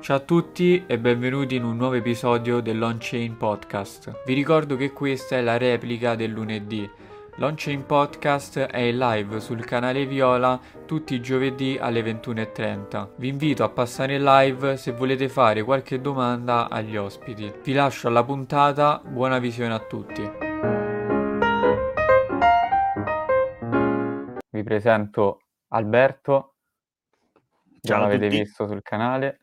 Ciao a tutti e benvenuti in un nuovo episodio dell'On-Chain Podcast. Vi ricordo che questa è la replica del lunedì. L'On-Chain Podcast è in live sul canale Viola tutti i giovedì alle 21.30. Vi invito a passare in live se volete fare qualche domanda agli ospiti. Vi lascio alla puntata, buona visione a tutti. Vi presento Alberto, già l'avete visto sul canale.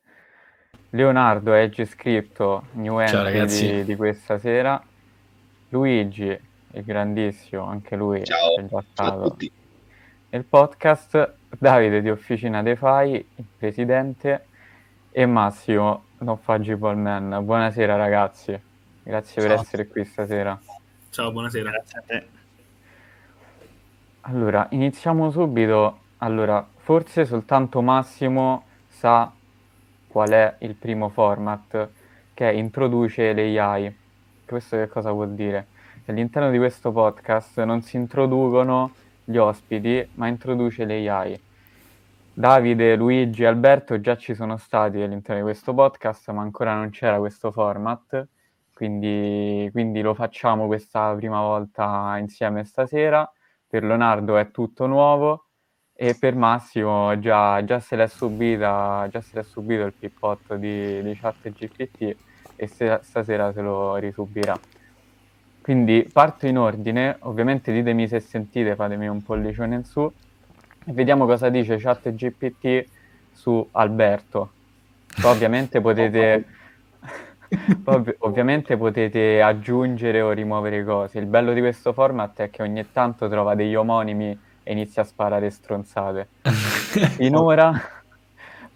Leonardo è Scripto, new entry di, di questa sera. Luigi, il grandissimo, anche lui Ciao, è già ciao a stato tutti. nel podcast. Davide di Officina DeFi, il presidente, e Massimo, non fa Gipolman. Buonasera ragazzi, grazie per Ciao. essere qui stasera. Ciao, buonasera. Grazie a te. Allora, iniziamo subito. Allora, forse soltanto Massimo sa qual è il primo format che introduce le AI. Questo che cosa vuol dire? All'interno di questo podcast non si introducono gli ospiti, ma introduce le AI. Davide, Luigi e Alberto già ci sono stati all'interno di questo podcast, ma ancora non c'era questo format, quindi, quindi lo facciamo questa prima volta insieme stasera. Per Leonardo è tutto nuovo e per Massimo già, già se l'è subita, già se l'è subito il pippotto di, di chat GPT e se- stasera se lo risubirà. Quindi parto in ordine, ovviamente ditemi se sentite, fatemi un pollicione in su e vediamo cosa dice chat GPT su Alberto. Poi ovviamente potete, ov- ovviamente potete aggiungere o rimuovere cose. Il bello di questo format è che ogni tanto trova degli omonimi e inizia a sparare stronzate. Finora,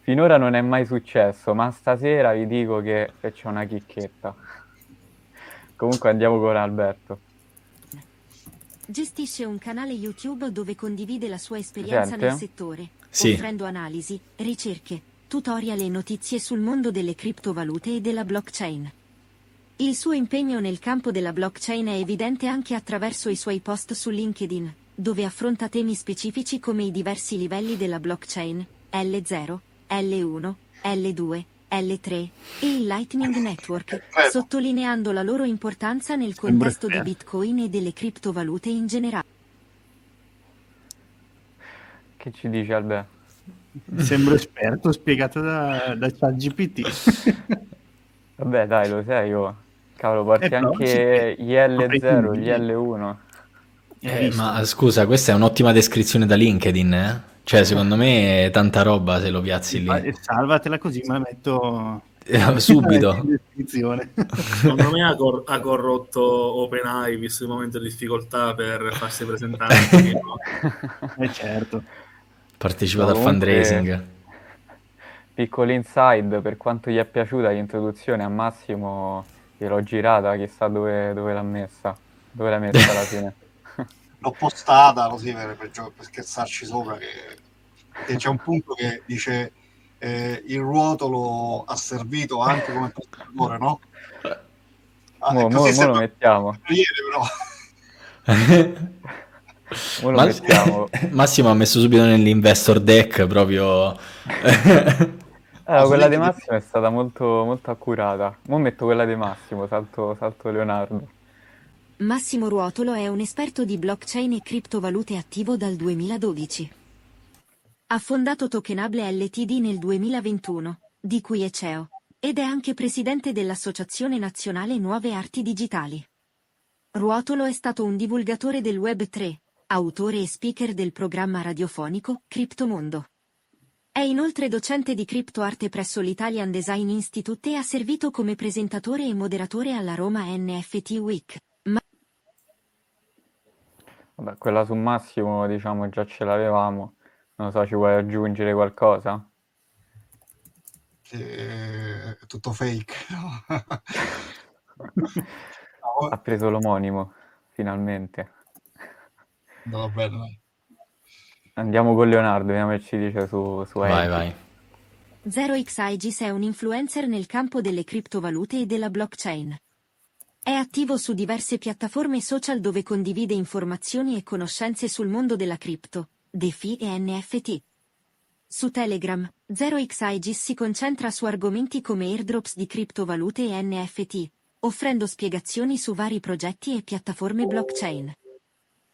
finora non è mai successo, ma stasera vi dico che, che c'è una chicchetta. Comunque andiamo con Alberto. Gestisce un canale YouTube dove condivide la sua esperienza Gente? nel settore, Sì. offrendo analisi, ricerche, tutorial e notizie sul mondo delle criptovalute e della blockchain. Il suo impegno nel campo della blockchain è evidente anche attraverso i suoi post su LinkedIn, dove affronta temi specifici come i diversi livelli della blockchain, L0, L1, L2, L3 e il Lightning Network, sottolineando la loro importanza nel contesto di. Bitcoin e delle criptovalute in generale. Che ci dice Alberto? Sembro esperto, spiegato da, da ChatGPT. Vabbè dai, lo sai io. Cavolo, porti Eh, anche gli L0, gli Apri L1. Eh, ma scusa, questa è un'ottima descrizione da LinkedIn, eh? Cioè, secondo me è tanta roba se lo piazzi Ma- lì. Salvatela così, me la metto Eh, Subito. in descrizione. Secondo me ha, cor- ha corrotto OpenAI, visto il momento di difficoltà per farsi presentare. eh certo. Partecipa No, al fundraising. Piccolo inside, per quanto gli è piaciuta l'introduzione a Massimo, gliel'ho girata, chissà dove, dove l'ha messa. Dove l'ha messa alla fine. L'ho postata così per, per, gio- per scherzarci sopra che, che c'è un punto che dice eh, il ruotolo ha servito anche come protettore, no? Ah, Mo, e mo- mo lo mettiamo. ieri, però. Ma- mettiamo. Massimo ha messo subito nell'investor deck proprio. Eh, quella di Massimo è stata molto, molto accurata. Mo metto quella di Massimo, salto, salto Leonardo. Massimo Ruotolo è un esperto di blockchain e criptovalute attivo dal 2012. Ha fondato Tokenable Ltd nel 2021, di cui è CEO, ed è anche presidente dell'Associazione Nazionale Nuove Arti Digitali. Ruotolo è stato un divulgatore del Web 3, autore e speaker del programma radiofonico Criptomondo. È inoltre docente di criptoarte presso l'Italian Design Institute e ha servito come presentatore e moderatore alla Roma NFT Week. Vabbè, quella su Massimo, diciamo, già ce l'avevamo. Non so, ci vuoi aggiungere qualcosa? Che è tutto fake. no, Ha preso l'omonimo, finalmente. no, dai. Andiamo con Leonardo, vediamo che ci dice su, su Vai, vai. 0xAegis è un influencer nel campo delle criptovalute e della blockchain. È attivo su diverse piattaforme social dove condivide informazioni e conoscenze sul mondo della cripto, DeFi e NFT. Su Telegram, 0xIGIS si concentra su argomenti come airdrops di criptovalute e NFT, offrendo spiegazioni su vari progetti e piattaforme blockchain.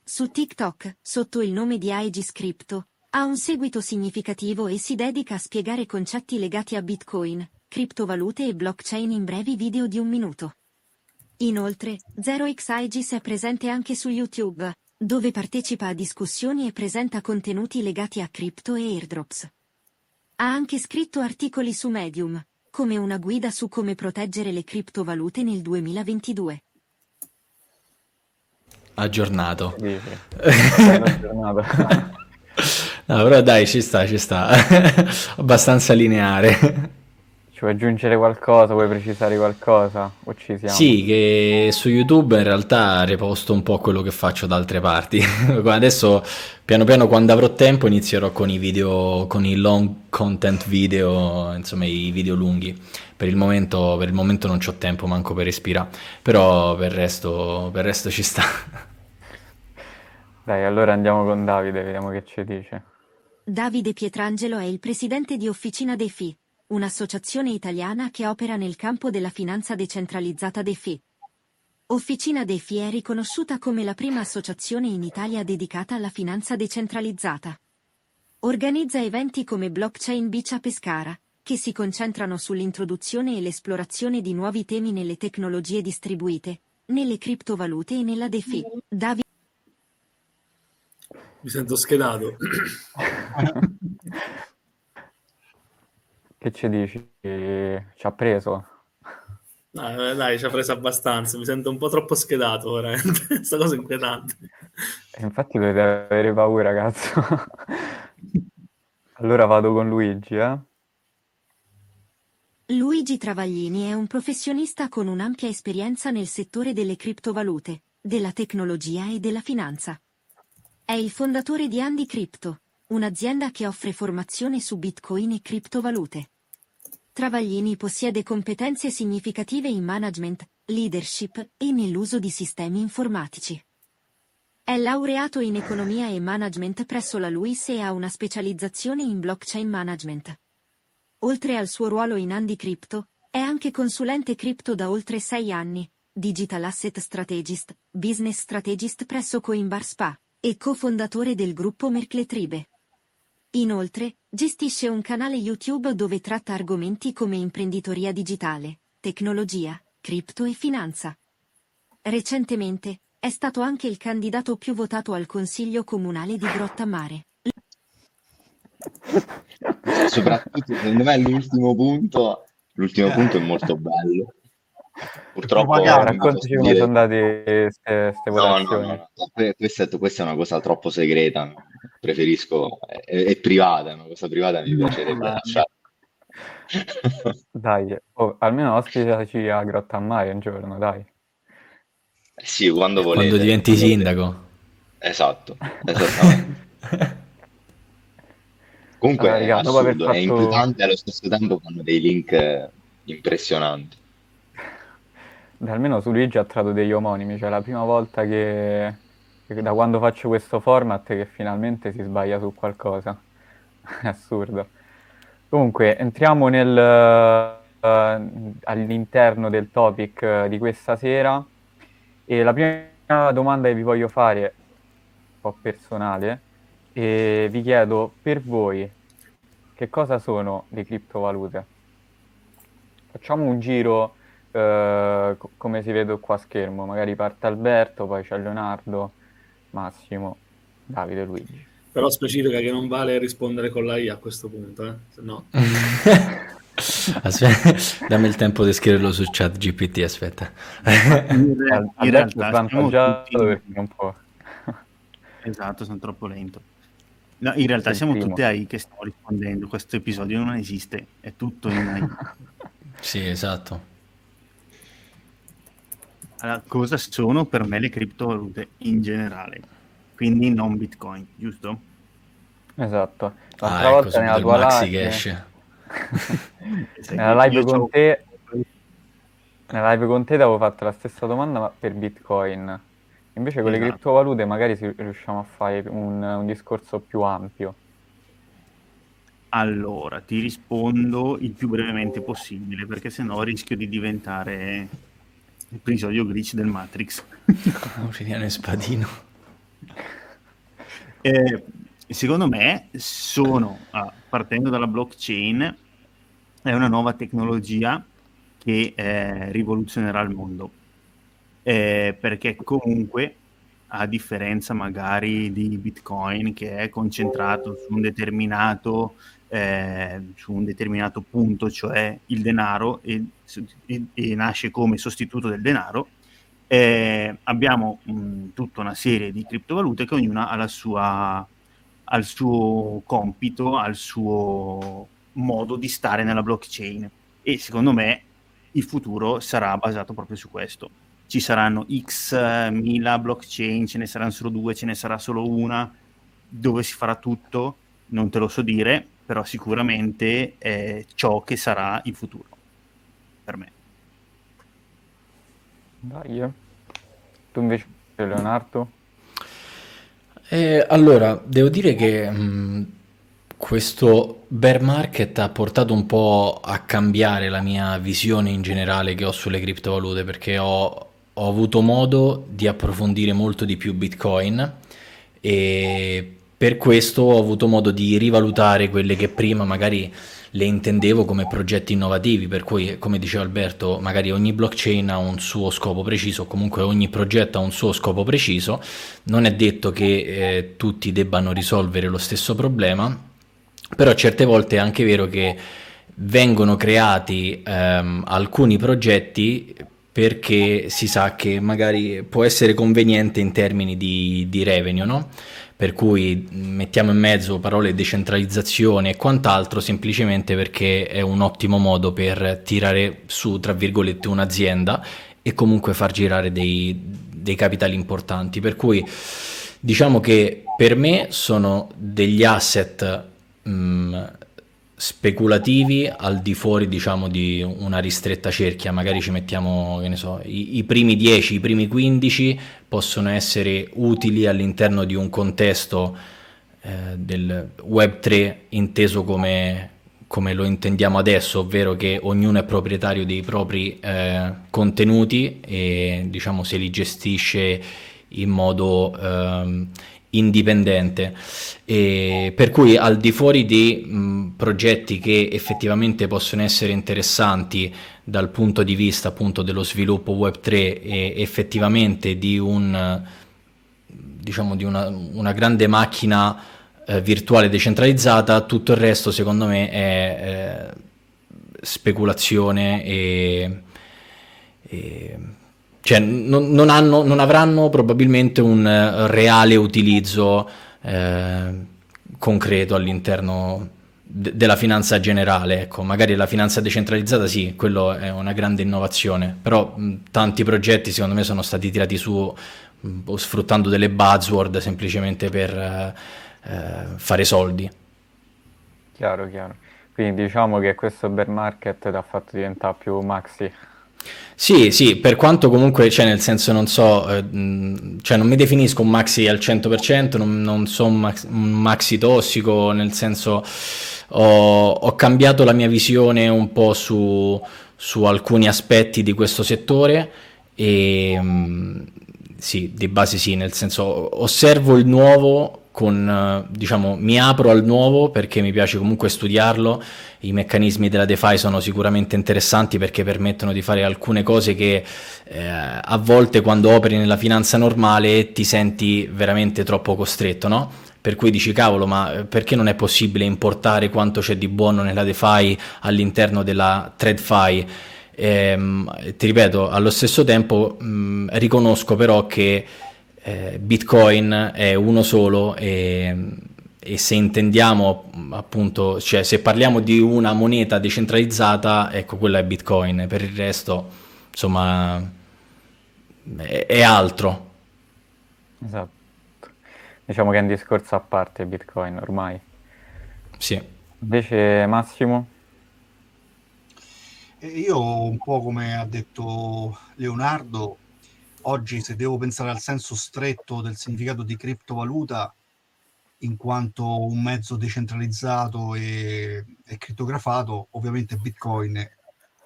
Su TikTok, sotto il nome di Aegis Crypto, ha un seguito significativo e si dedica a spiegare concetti legati a Bitcoin, criptovalute e blockchain in brevi video di un minuto. Inoltre, 0xIGIS è presente anche su YouTube, dove partecipa a discussioni e presenta contenuti legati a cripto e airdrops. Ha anche scritto articoli su Medium, come una guida su come proteggere le criptovalute nel 2022. Aggiornato. Ben aggiornato. No, però dai, ci sta, ci sta. Abbastanza lineare. Vuoi aggiungere qualcosa? Vuoi precisare qualcosa? O ci siamo? Sì, che su YouTube in realtà riposto un po' quello che faccio da altre parti. Adesso, piano piano, quando avrò tempo, inizierò con i video, con i long content video, insomma, i video lunghi. Per il momento, per il momento non ho tempo manco per respirare, però per il resto, per il resto ci sta. Dai, allora andiamo con Davide, vediamo che ci dice. Davide Pietrangelo è il presidente di Officina DeFi, un'associazione italiana che opera nel campo della finanza decentralizzata DeFi. Officina DeFi è riconosciuta come la prima associazione in Italia dedicata alla finanza decentralizzata. Organizza eventi come Blockchain Beach a Pescara, che si concentrano sull'introduzione e l'esplorazione di nuovi temi nelle tecnologie distribuite, nelle criptovalute e nella DeFi. Davide Mi sento schedato. Che ci dici? Ci ha preso? Dai, dai, ci ha preso abbastanza. Mi sento un po' troppo schedato, veramente. Questa cosa è inquietante. E infatti dovete avere paura, cazzo. Allora vado con Luigi, eh? Luigi Travaglini è un professionista con un'ampia esperienza nel settore delle criptovalute, della tecnologia e della finanza. È il fondatore di Andy Crypto, un'azienda che offre formazione su Bitcoin e criptovalute. Travaglini possiede competenze significative in management, leadership e nell'uso di sistemi informatici. È laureato in economia e management presso la LUIS e ha una specializzazione in blockchain management. Oltre al suo ruolo in Andy Crypto, è anche consulente cripto da oltre sei anni, Digital Asset Strategist, Business Strategist presso Coinbar Spa, e cofondatore del gruppo Mercletribe. Inoltre, gestisce un canale YouTube dove tratta argomenti come imprenditoria digitale, tecnologia, cripto e finanza. Recentemente, è stato anche il candidato più votato al Consiglio Comunale di Grottammare. Soprattutto, secondo me, l'ultimo punto, l'ultimo punto è molto bello. Purtroppo posso Raccontaci come sono andate queste No, no, votazioni. no, no. Que- Questa, è, questa è una cosa troppo segreta. Preferisco, è, è privata, è una cosa privata, mi piacerebbe lasciare. Dai, oh, almeno ospitaci a Grottammare un giorno, dai. Eh Sì, quando volete. Quando diventi sindaco. Esatto, esattamente. Comunque Allora, è raga, assurdo, è fatto- inquietante e allo stesso tempo fanno dei link impressionanti. Almeno su Luigi ha trovato degli omonimi, cioè la prima volta che, da quando faccio questo format che finalmente si sbaglia su qualcosa. È assurdo. Comunque, entriamo nel, eh, all'interno del topic eh, di questa sera e la prima domanda che vi voglio fare un po' personale e vi chiedo per voi che cosa sono le criptovalute? Facciamo un giro eh, co- come si vede qua a schermo, magari parte Alberto, poi c'è Leonardo, Massimo, Davide, Luigi. Però specifica che non vale rispondere con la I a questo punto, eh? Se no. Aspetta, dammi il tempo di scriverlo su chat GPT, aspetta. In, re- Al- in realtà siamo svantaggiato tutti... perché non può. Esatto, sono troppo lento. No, in realtà Il siamo tutti AI che stiamo rispondendo. Questo episodio non esiste, è tutto in AI. Sì, esatto. Allora, cosa sono per me le criptovalute in generale? Quindi non Bitcoin, giusto? Esatto. Ah, L'altra ecco, volta nella subito il tua maxi live, esce. nella live con te, nella live con te ti avevo fatto la stessa domanda ma per Bitcoin. Invece con le Esatto. criptovalute magari riusciamo a fare un, un discorso più ampio. Allora, ti rispondo il più brevemente possibile, perché sennò rischio di diventare l'episodio glitch del Matrix. Aureliano e Spadino. Eh, secondo me sono, ah, partendo dalla blockchain, è una nuova tecnologia che eh, rivoluzionerà il mondo. Eh, perché comunque, a differenza magari di Bitcoin, che è concentrato su un determinato, eh, su un determinato punto, cioè il denaro, e, e, e nasce come sostituto del denaro, eh, abbiamo mh, tutta una serie di criptovalute che ognuna ha sua, al suo compito, al suo modo di stare nella blockchain. E secondo me il futuro sarà basato proprio su questo. Ci saranno x eh, mila blockchain, ce ne saranno solo due, ce ne sarà solo una, dove si farà tutto, non te lo so dire, però sicuramente è ciò che sarà il futuro per me. Dai, tu invece Leonardo? Eh, allora, devo dire che mh, questo bear market ha portato un po' a cambiare la mia visione in generale che ho sulle criptovalute perché ho, ho avuto modo di approfondire molto di più Bitcoin e per questo ho avuto modo di rivalutare quelle che prima magari le intendevo come progetti innovativi, per cui come diceva Alberto, magari ogni blockchain ha un suo scopo preciso, comunque ogni progetto ha un suo scopo preciso, non è detto che eh, tutti debbano risolvere lo stesso problema, però certe volte è anche vero che vengono creati ehm, alcuni progetti perché si sa che magari può essere conveniente in termini di, di revenue, no? Per cui mettiamo in mezzo parole decentralizzazione e quant'altro semplicemente perché è un ottimo modo per tirare su, tra virgolette, un'azienda e comunque far girare dei, dei capitali importanti. Per cui diciamo che per me sono degli asset mh, mm, speculativi al di fuori diciamo di una ristretta cerchia. Magari ci mettiamo che ne so i, i, primi 10 i primi 15 possono essere utili all'interno di un contesto eh, del web 3 inteso come, come lo intendiamo adesso ovvero che ognuno è proprietario dei propri eh, contenuti e diciamo se li gestisce in modo eh, indipendente. E per cui al di fuori di mh, progetti che effettivamente possono essere interessanti dal punto di vista appunto dello sviluppo Web3 e effettivamente di un diciamo di una, una grande macchina eh, virtuale decentralizzata, tutto il resto secondo me è eh, speculazione e, e cioè non, non, hanno, non avranno probabilmente un uh, reale utilizzo eh, concreto all'interno de- della finanza generale. Ecco, magari la finanza decentralizzata sì, quello è una grande innovazione, però mh, tanti progetti secondo me sono stati tirati su mh, sfruttando delle buzzword semplicemente per uh, uh, fare soldi. Chiaro, chiaro. Quindi diciamo che questo bear market l'ha fatto diventare più maxi. Sì, sì, per quanto comunque, cioè nel senso non so, eh, cioè non mi definisco un maxi al 100%, non, non so un, max, un, maxi tossico, nel senso ho, ho, cambiato la mia visione un po' su, su alcuni aspetti di questo settore e sì, di base sì, nel senso osservo il nuovo con, eh, diciamo, mi apro al nuovo perché mi piace comunque studiarlo, i meccanismi della DeFi sono sicuramente interessanti perché permettono di fare alcune cose che eh, a volte quando operi nella finanza normale ti senti veramente troppo costretto, no? Per cui dici cavolo, ma eh, perché non è possibile importare quanto c'è di buono nella DeFi all'interno della TradFi? Eh, ti ripeto, allo stesso tempo mh, riconosco però che eh, Bitcoin è uno solo e, e, se intendiamo appunto, cioè se parliamo di una moneta decentralizzata, ecco quella è Bitcoin, per il resto insomma è, è altro. Esatto. Diciamo che è un discorso a parte Bitcoin ormai. Sì. Invece Massimo? Io un po' come ha detto Leonardo, oggi se devo pensare al senso stretto del significato di criptovaluta, in quanto un mezzo decentralizzato e, e criptografato, ovviamente Bitcoin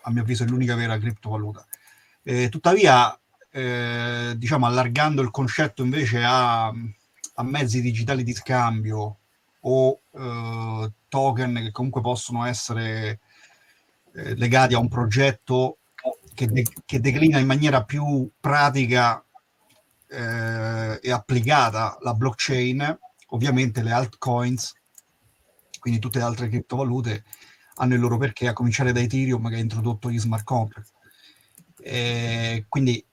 a mio avviso è l'unica vera criptovaluta. Eh, tuttavia, eh, diciamo, allargando il concetto invece a, a mezzi digitali di scambio o eh, token che comunque possono essere eh, legati a un progetto che, de- che, declina in maniera più pratica eh, e applicata la blockchain, ovviamente le altcoins, quindi tutte le altre criptovalute, hanno il loro perché, a cominciare da Ethereum che ha introdotto gli smart contract. E quindi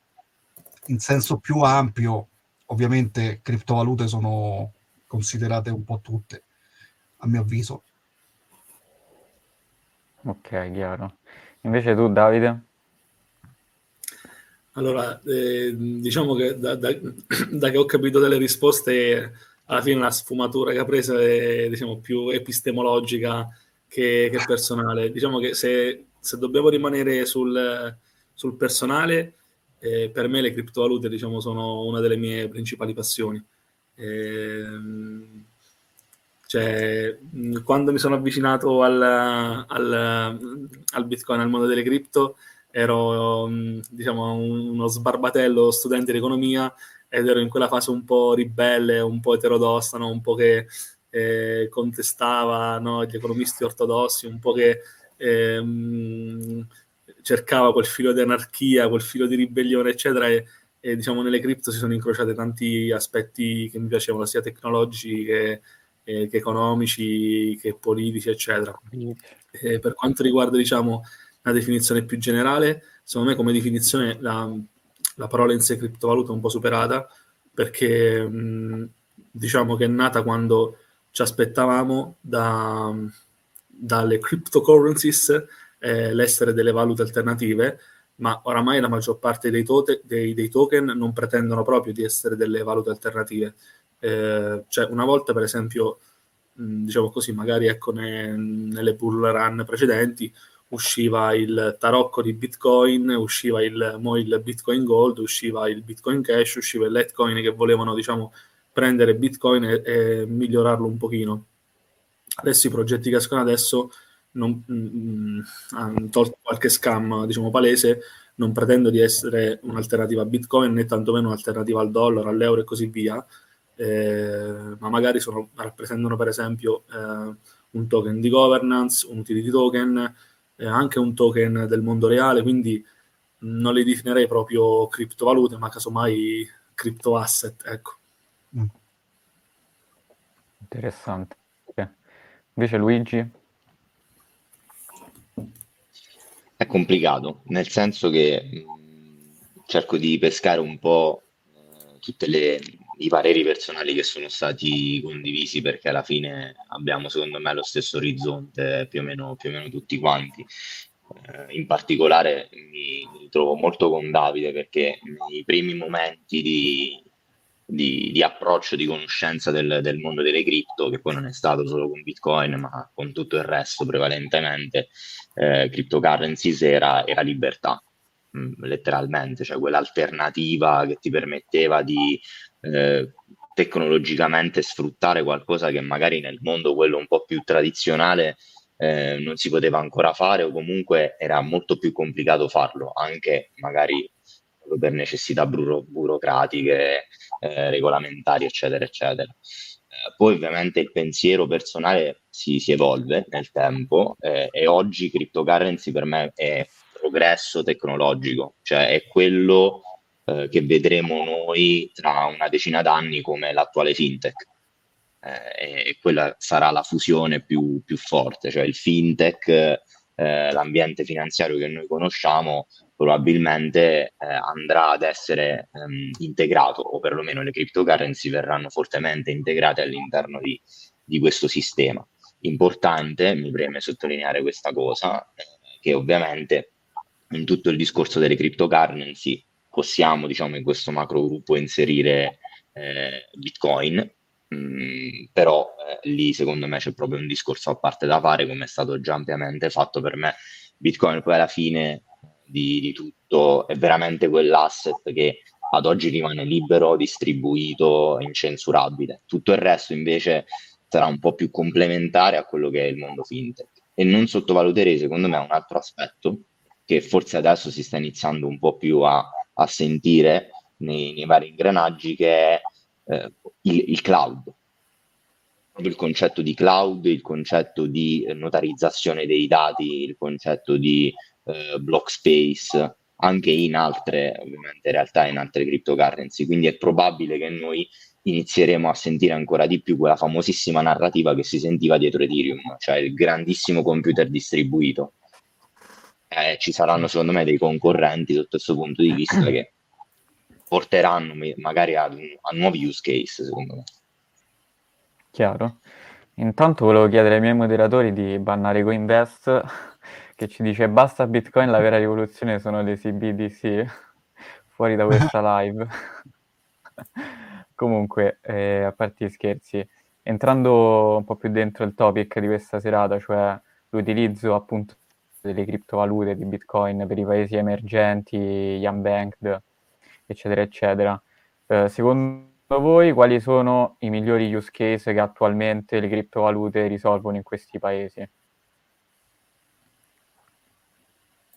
in senso più ampio, ovviamente criptovalute sono considerate un po' tutte, a mio avviso. Ok, chiaro. Invece tu, Davide? Allora, eh, diciamo che da, da, da, che ho capito delle risposte, alla fine la sfumatura che ha preso è diciamo, più epistemologica che, che personale. Diciamo che se, se dobbiamo rimanere sul, sul personale, eh, per me le criptovalute diciamo, sono una delle mie principali passioni. Eh, cioè, quando mi sono avvicinato al, al, al, Bitcoin, al mondo delle cripto, ero diciamo, uno sbarbatello studente di economia ed ero in quella fase un po' ribelle, un po' eterodossa, no? un po' che eh, contestava no, gli economisti ortodossi, un po' che ehm, cercava quel filo di anarchia, quel filo di ribellione, eccetera, e, e diciamo nelle cripto si sono incrociati tanti aspetti che mi piacevano, sia tecnologici che, eh, che economici, che politici, eccetera. E per quanto riguarda, diciamo, la definizione più generale, secondo me come definizione la, la parola in sé criptovaluta è un po' superata, perché mh, diciamo che è nata quando ci aspettavamo da, dalle cryptocurrencies eh, l'essere delle valute alternative, ma oramai la maggior parte dei, tote, dei, dei, token non pretendono proprio di essere delle valute alternative. Eh, cioè, una volta, per esempio, mh, diciamo così, magari ecco, ne, nelle bull run precedenti usciva il tarocco di Bitcoin, usciva il, il Bitcoin Gold, usciva il Bitcoin Cash, usciva il Litecoin che volevano, diciamo, prendere Bitcoin e, e migliorarlo un pochino. Adesso i progetti che escono adesso, non, mh, mm, hanno tolto qualche scam, diciamo palese, non pretendo di essere un'alternativa a Bitcoin né tantomeno un'alternativa al dollaro, all'euro e così via, eh, ma magari sono, rappresentano per esempio eh, un token di governance, un utility token, eh, anche un token del mondo reale, quindi non li definirei proprio criptovalute, ma casomai crypto asset, ecco. Mm. Interessante. Okay. Invece Luigi? È complicato, nel senso che mh, cerco di pescare un po' eh, tutti i pareri personali che sono stati condivisi perché alla fine abbiamo secondo me lo stesso orizzonte più o meno, più o meno tutti quanti. Eh, in particolare mi, mi trovo molto con Davide perché nei primi momenti di, di, di, approccio, di conoscenza del, del, mondo delle cripto, che poi non è stato solo con Bitcoin, ma con tutto il resto prevalentemente, eh, cryptocurrencies era, era libertà, mm, letteralmente, cioè quell'alternativa che ti permetteva di eh, tecnologicamente sfruttare qualcosa che magari nel mondo quello un po' più tradizionale eh, non si poteva ancora fare o comunque era molto più complicato farlo, anche magari per necessità buro- burocratiche, eh, regolamentari, eccetera, eccetera. Eh, poi ovviamente il pensiero personale si, si evolve nel tempo eh, e oggi cryptocurrency per me è progresso tecnologico, cioè è quello eh, che vedremo noi tra una decina d'anni come l'attuale fintech. Eh, e quella sarà la fusione più, più forte, cioè il fintech, eh, l'ambiente finanziario che noi conosciamo probabilmente eh, andrà ad essere ehm, integrato o perlomeno le cryptocurrency verranno fortemente integrate all'interno di, di questo sistema. Importante, mi preme sottolineare questa cosa, eh, che ovviamente in tutto il discorso delle cryptocurrency possiamo, diciamo, in questo macro gruppo inserire eh, Bitcoin, mh, mm, però eh, lì secondo me c'è proprio un discorso a parte da fare, come è stato già ampiamente fatto per me. Bitcoin poi alla fine di, di tutto, è veramente quell'asset che ad oggi rimane libero, distribuito, incensurabile. Tutto il resto invece sarà un po' più complementare a quello che è il mondo fintech. E non sottovaluterei, secondo me, un altro aspetto che forse adesso si sta iniziando un po' più a, a sentire nei, nei, vari ingranaggi, che è eh, il, il cloud il concetto di cloud, il concetto di notarizzazione dei dati, il concetto di eh, block space, anche in altre, ovviamente, realtà, in altre cryptocurrency. Quindi è probabile che noi inizieremo a sentire ancora di più quella famosissima narrativa che si sentiva dietro Ethereum, cioè il grandissimo computer distribuito. Eh, ci saranno secondo me dei concorrenti sotto questo punto di vista che porteranno magari a, a nuovi use case, secondo me. Chiaro. Intanto volevo chiedere ai miei moderatori di bannare Coinvest che ci dice basta Bitcoin, la vera rivoluzione sono le CBDC fuori da questa live. Comunque, eh, a parte gli scherzi, entrando un po' più dentro il topic di questa serata, cioè l'utilizzo appunto delle criptovalute di Bitcoin per i paesi emergenti, gli unbanked, eccetera, eccetera. Eh, secondo voi quali sono i migliori use case che attualmente le criptovalute risolvono in questi paesi?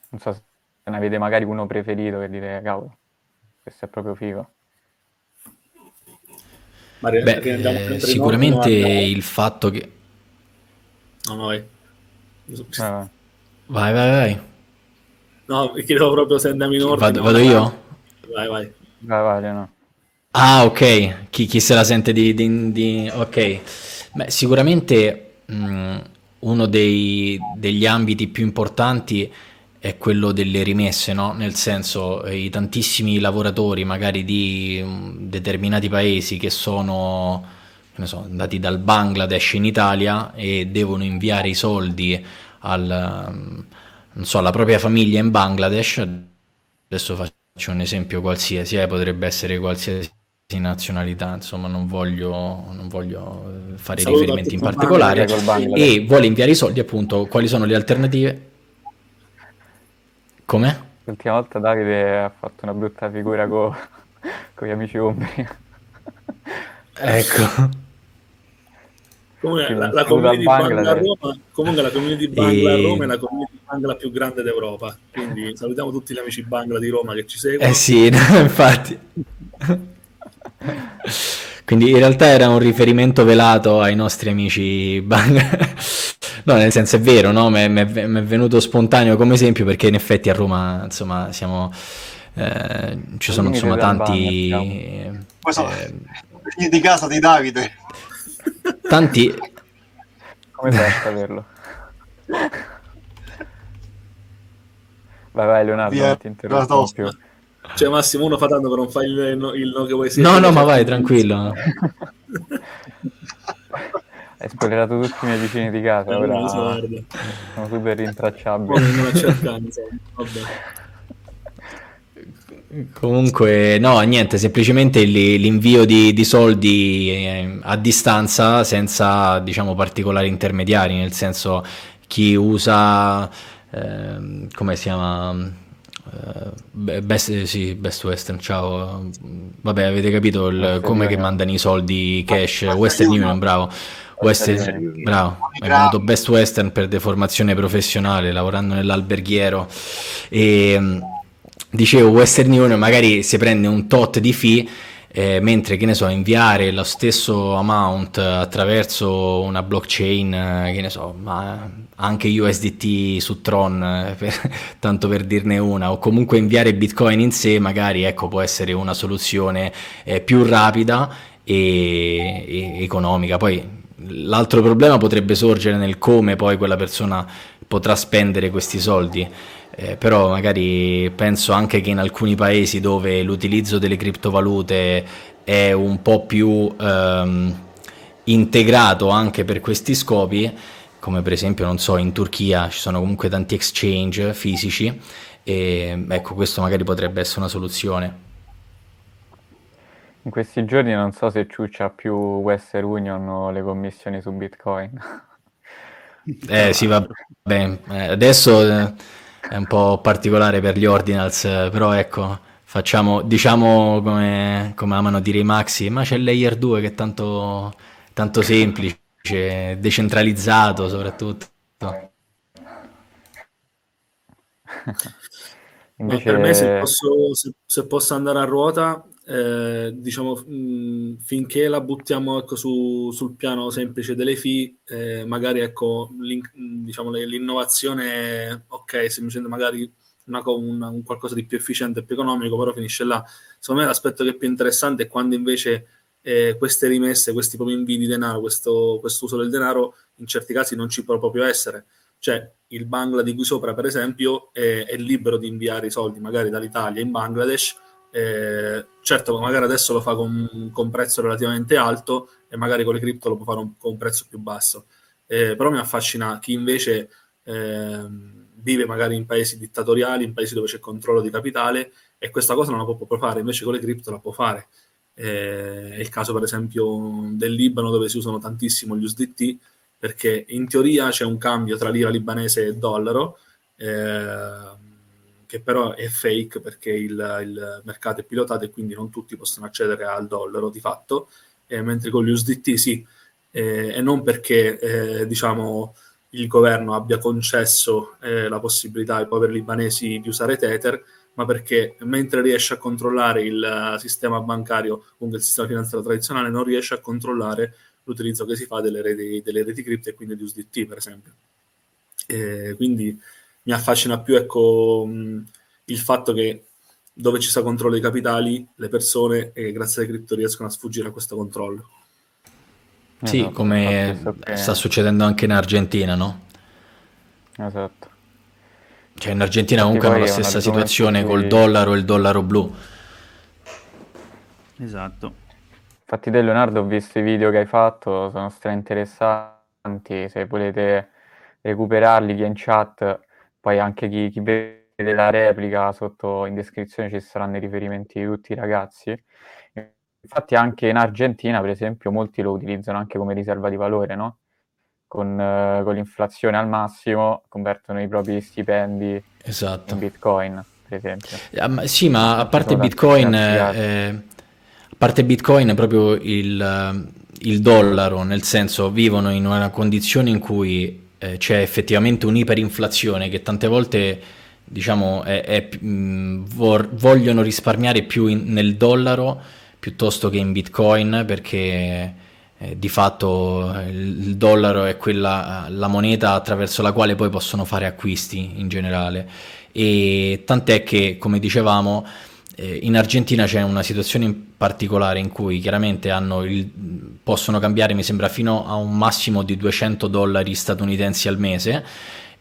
Non so se ne avete magari uno preferito che dite, cavolo, questo è proprio figo. Maria, Beh, eh, sicuramente il fatto che... No, no, vai. Vai, vai, vai. vai. No, chiedevo proprio se andiamo in ordine. Vado, vado io? Vai, vai. Vai, vai, no. Ah, ok. Chi, chi, se la sente di... di, di... Ok. Beh, sicuramente mh, mm, uno dei, degli ambiti più importanti è quello delle rimesse, no? Nel senso, eh, i tantissimi lavoratori magari di um, determinati paesi che sono che so, andati dal Bangladesh in Italia e devono inviare i soldi al, um, so, alla propria famiglia in Bangladesh, adesso faccio un esempio qualsiasi, eh, potrebbe essere qualsiasi nazionalità, insomma non voglio, non voglio fare Saluto riferimenti in particolare, e vuole inviare i soldi appunto, quali sono le alternative? Come? L'ultima volta Davide ha fatto una brutta figura con, con gli amici ombri. ecco. Comunque la, la, community Bangla Roma, comunque la community Bangla e... Roma è la community Bangla più grande d'Europa. Quindi salutiamo tutti gli amici Bangla di Roma che ci seguono. Eh sì, no, infatti. Quindi in realtà era un riferimento velato ai nostri amici Bangla. No, nel senso è vero, no? Mi è venuto spontaneo come esempio perché in effetti a Roma, insomma, siamo... Eh, ci sono insomma tanti... Eh, Poi sono eh, di casa di Davide. Tanti... Come fai a saperlo? Vai, vai Leonardo, Via, non ti interrompo più. Cioè Massimo, uno fa tanto che non fai il, no, il no che vuoi sentire. No, no, ma vai, tranquillo. Hai spoilerato tutti i miei vicini di casa, eh, ora so, sono super rintracciabili. Comunque, no, niente, semplicemente l'invio di, di soldi eh, a distanza senza, diciamo, particolari intermediari, nel senso chi usa, eh, come si chiama, eh, best, sì, best Western, ciao, vabbè avete capito il, come che mandano i soldi cash, Western Union, bravo. Western, bravo, hai venuto Best Western per deformazione professionale, lavorando nell'alberghiero. E dicevo, Western Union magari si prende un tot di fee, eh, mentre che ne so, inviare lo stesso amount attraverso una blockchain, eh, che ne so, ma anche USDT su Tron, eh, per, tanto per dirne una, o comunque inviare Bitcoin in sé, magari ecco, può essere una soluzione eh, più rapida e, e economica. Poi L'altro problema potrebbe sorgere nel come poi quella persona potrà spendere questi soldi, eh, però magari penso anche che in alcuni paesi dove l'utilizzo delle criptovalute è un po' più ehm, integrato anche per questi scopi, come per esempio, non so, in Turchia ci sono comunque tanti exchange fisici, e ecco, questo magari potrebbe essere una soluzione. In questi giorni non so se ciuccia più Western Union o le commissioni su Bitcoin. Eh sì, va bene. Eh, adesso eh, è un po' particolare per gli ordinals, però ecco, Facciamo, diciamo come, come amano dire i maxi, ma c'è il layer 2 che è tanto, tanto semplice, decentralizzato soprattutto. Invece... per me se posso, se, se posso, andare a ruota, eh, diciamo, mh, finché la buttiamo ecco, su, sul piano semplice delle fee, eh, magari ecco, diciamo, l'innovazione, ok, semplicemente magari una, una, un qualcosa di più efficiente e più economico, però finisce là. Secondo me l'aspetto che è più interessante è quando invece eh, queste rimesse, questi propri invii di denaro, questo uso del denaro, in certi casi non ci può proprio essere cioè il Bangla di cui sopra, per esempio, è, è libero di inviare i soldi magari dall'Italia in Bangladesh. Eh, certo, magari adesso lo fa con, un prezzo relativamente alto e magari con le cripto lo può fare un, con un prezzo più basso. Eh, però mi affascina chi invece eh, vive magari in paesi dittatoriali, in paesi dove c'è controllo di capitale e questa cosa non la può proprio fare, invece con le cripto la può fare. Eh, è il caso per esempio del Libano dove si usano tantissimo gli USDT perché in teoria c'è un cambio tra lira libanese e dollaro, eh, che però è fake perché il, il, mercato è pilotato e quindi non tutti possono accedere al dollaro di fatto, eh, mentre con gli USDT sì, eh, e non perché eh, diciamo, il governo abbia concesso eh, la possibilità ai poveri libanesi di usare Tether, ma perché mentre riesce a controllare il sistema bancario, comunque il sistema finanziario tradizionale, non riesce a controllare l'utilizzo che si fa delle reti, delle reti cripto e quindi di USDT, per esempio. E quindi mi affascina più ecco, mh, il fatto che dove ci sia controllo dei capitali, le persone, eh, grazie alle cripto, riescono a sfuggire a questo controllo. Sì, esatto, come che... sta succedendo anche in Argentina, no? Esatto. Cioè in Argentina comunque hanno la stessa situazione col dollaro e il dollaro blu. Esatto. Infatti te Leonardo ho visto i video che hai fatto, sono stra interessanti, se volete recuperarli via in chat, poi anche chi, chi vede la replica sotto in descrizione ci saranno i riferimenti di tutti i ragazzi. Infatti anche in Argentina, per esempio, molti lo utilizzano anche come riserva di valore, no? Con, uh, con l'inflazione al massimo convertono i propri stipendi esatto. in Bitcoin, per esempio. Ah, sì, ma a parte Bitcoin... Eh, parte Bitcoin è proprio il, il, dollaro, nel senso vivono in una condizione in cui eh, c'è effettivamente un'iperinflazione che tante volte diciamo è, è, mh, vor, vogliono risparmiare più in, nel dollaro piuttosto che in Bitcoin perché eh, di fatto il, il dollaro è quella, la moneta attraverso la quale poi possono fare acquisti in generale. E tant'è che come dicevamo eh, in Argentina c'è una situazione in particolare in cui chiaramente il, possono cambiare, mi sembra, fino a un massimo di 200 dollari statunitensi al mese.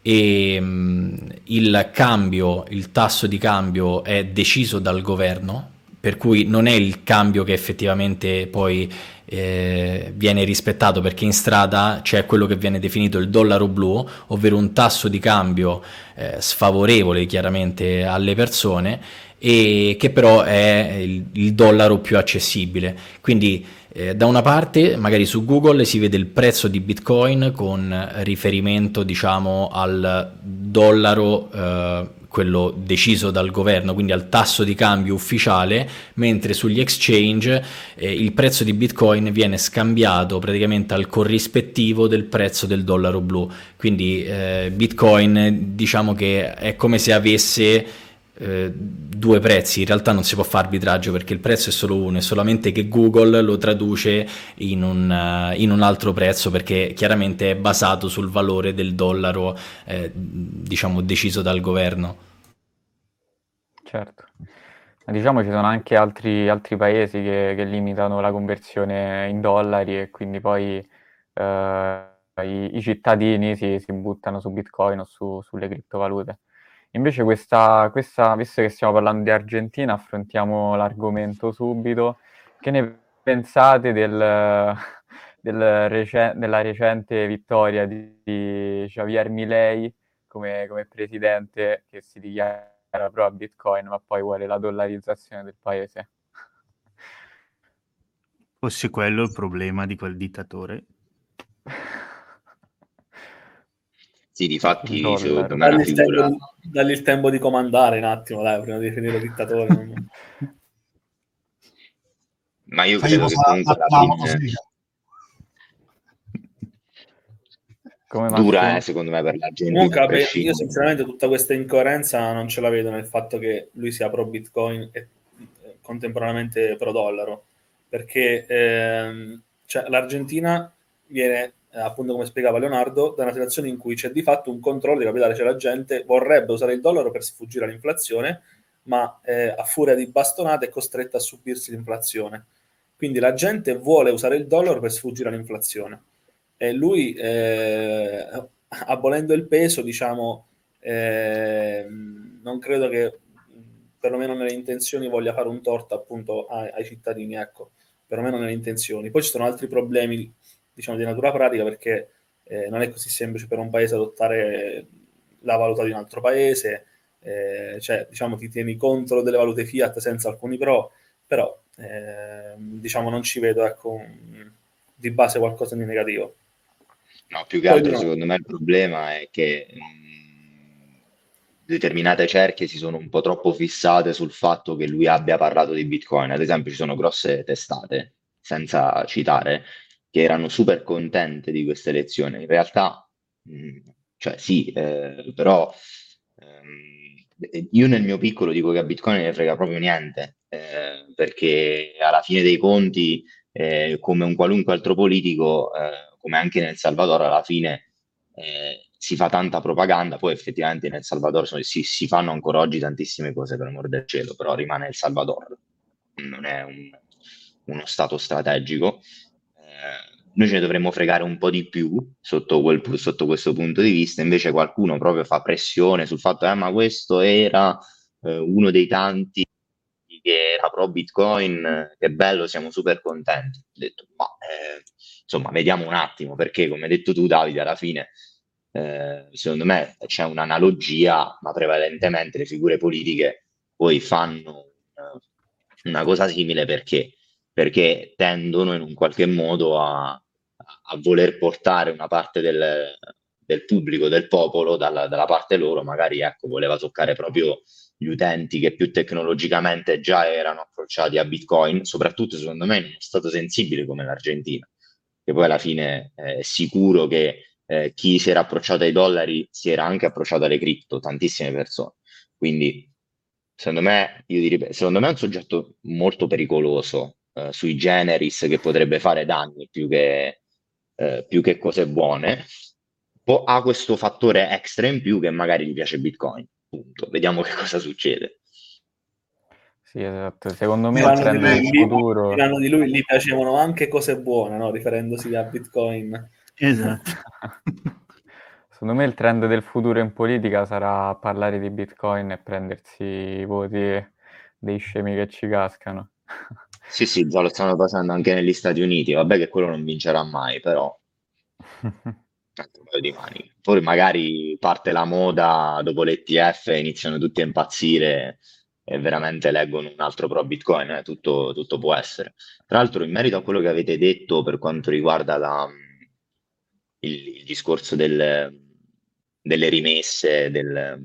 E mh, mm, il cambio, il tasso di cambio è deciso dal governo, per cui non è il cambio che effettivamente poi eh, viene rispettato perché in strada c'è quello che viene definito il dollaro blu, ovvero un tasso di cambio eh, sfavorevole chiaramente alle persone e che però è il, il dollaro più accessibile. Quindi eh, da una parte magari su Google si vede il prezzo di Bitcoin con riferimento diciamo al dollaro eh, quello deciso dal governo, quindi al tasso di cambio ufficiale, mentre sugli exchange eh, il prezzo di Bitcoin viene scambiato praticamente al corrispettivo del prezzo del dollaro blu. Quindi eh, Bitcoin diciamo che è come se avesse eh, due prezzi, in realtà non si può fare arbitraggio perché il prezzo è solo uno, è solamente che Google lo traduce in un, uh, in un altro prezzo perché chiaramente è basato sul valore del dollaro, eh, diciamo, deciso dal governo. Certo. Diciamo ci sono anche altri, altri paesi che, che, limitano la conversione in dollari e quindi poi eh, i, i, cittadini si, si, buttano su Bitcoin o su, sulle criptovalute. Invece questa, questa, visto che stiamo parlando di Argentina, affrontiamo l'argomento subito. Che ne pensate del, del rec- della recente vittoria di, di Javier Milei come, come, presidente che si dichiara pro a Bitcoin, ma poi vuole la dollarizzazione del paese? Fosse quello il problema di quel dittatore? Sì, di fatti, Dollar. secondo me è una Dagli il, tempo figura... di, dagli il tempo di comandare un attimo, dai, prima di finire dittatore. Ma io Fai credo che comunque Adamo fine. Come dura, eh, secondo me, per l'Argentina. Comunque, a vabbè, io sinceramente tutta questa incoerenza non ce la vedo nel fatto che lui sia pro Bitcoin e eh, contemporaneamente pro dollaro, perché ehm, cioè, l'Argentina viene, eh, appunto come spiegava Leonardo, da una situazione in cui c'è di fatto un controllo di capitale, cioè la gente vorrebbe usare il dollaro per sfuggire all'inflazione, ma eh, a furia di bastonate è costretta a subirsi l'inflazione. Quindi la gente vuole usare il dollaro per sfuggire all'inflazione. E lui eh, abolendo il peso diciamo eh, non credo che perlomeno nelle intenzioni voglia fare un torto appunto ai, ai cittadini ecco. Perlomeno nelle intenzioni. Poi ci sono altri problemi diciamo di natura pratica perché eh, non è così semplice per un paese adottare la valuta di un altro paese eh, cioè diciamo ti tieni contro delle valute fiat senza alcuni pro però eh, diciamo non ci vedo ecco di base qualcosa di negativo No, più che Poi altro no. secondo me il problema è che mh, determinate cerchie si sono un po' troppo fissate sul fatto che lui abbia parlato di Bitcoin. Ad esempio, ci sono grosse testate, senza citare, che erano super contente di questa elezione. In realtà, mh, cioè sì, eh, però ehm, io nel mio piccolo dico che a Bitcoin ne frega proprio niente, eh, perché alla fine dei conti, eh, come un qualunque altro politico, eh, come anche nel Salvador, alla fine eh, si fa tanta propaganda, poi effettivamente nel Salvador sono- si, si fanno ancora oggi tantissime cose per amor del cielo, però rimane il Salvador, non è un- uno stato strategico. Eh, noi ce ne dovremmo fregare un po' di più sotto, quel- sotto questo punto di vista, invece qualcuno proprio fa pressione sul fatto, eh, ma questo era eh, uno dei tanti che era pro Bitcoin, che bello, siamo super contenti. Ho detto, ma eh, insomma, vediamo un attimo, perché come hai detto tu, Davide, alla fine, eh, secondo me c'è un'analogia, ma prevalentemente le figure politiche poi fanno eh, una cosa simile perché? Perché tendono in un qualche modo a, a voler portare una parte del, del pubblico, del popolo, dalla, dalla parte loro, magari ecco, voleva toccare proprio gli utenti che più tecnologicamente già erano approcciati a Bitcoin, soprattutto secondo me in uno stato sensibile come l'Argentina, che poi alla fine eh, è sicuro che eh, chi si era approcciato ai dollari si era anche approcciato alle cripto, tantissime persone. Quindi, secondo me, io direbbe, secondo me è un soggetto molto pericoloso eh, sui generis che potrebbe fare danni più che, eh, più che cose buone. Po- ha questo fattore extra in più che magari gli piace Bitcoin. Punto. Vediamo che cosa succede. Sì, esatto. Secondo me il trend di, lui, del gli- futuro... diranno di lui gli piacevano anche cose buone, no? riferendosi a Bitcoin. Esatto. Secondo me il trend del futuro in politica sarà parlare di Bitcoin e prendersi i voti dei scemi che ci cascano. Sì, sì, già lo stanno facendo anche negli Stati Uniti. Vabbè che quello non vincerà mai, però tanto un paio di mani. Poi magari parte la moda dopo l'ETF iniziano tutti a impazzire e veramente leggono un altro pro Bitcoin, eh, Tutto, tutto può essere. Tra l'altro, in merito a quello che avete detto per quanto riguarda la- il, il discorso del- delle rimesse del-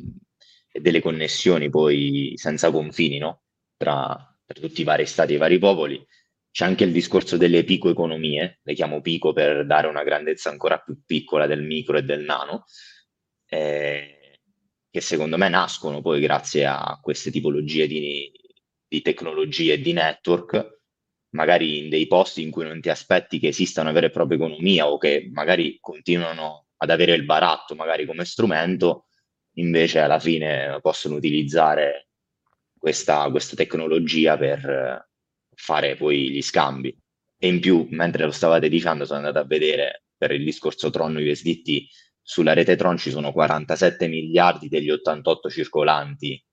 e delle connessioni poi senza confini, no? Tra, tra tutti i vari stati e i vari popoli, c'è anche il discorso delle pico-economie, le chiamo pico per dare una grandezza ancora più piccola del micro e del nano, eh, che secondo me nascono poi grazie a queste tipologie di, di tecnologie e di network, magari in dei posti in cui non ti aspetti che esista una vera e propria economia o che magari continuano ad avere il baratto magari come strumento, invece alla fine possono utilizzare questa, questa tecnologia per eh, fare poi gli scambi. E in più, mentre lo stavate dicendo, sono andato a vedere per il discorso Tron USDT, sulla rete Tron ci sono 47 miliardi degli 88 circolanti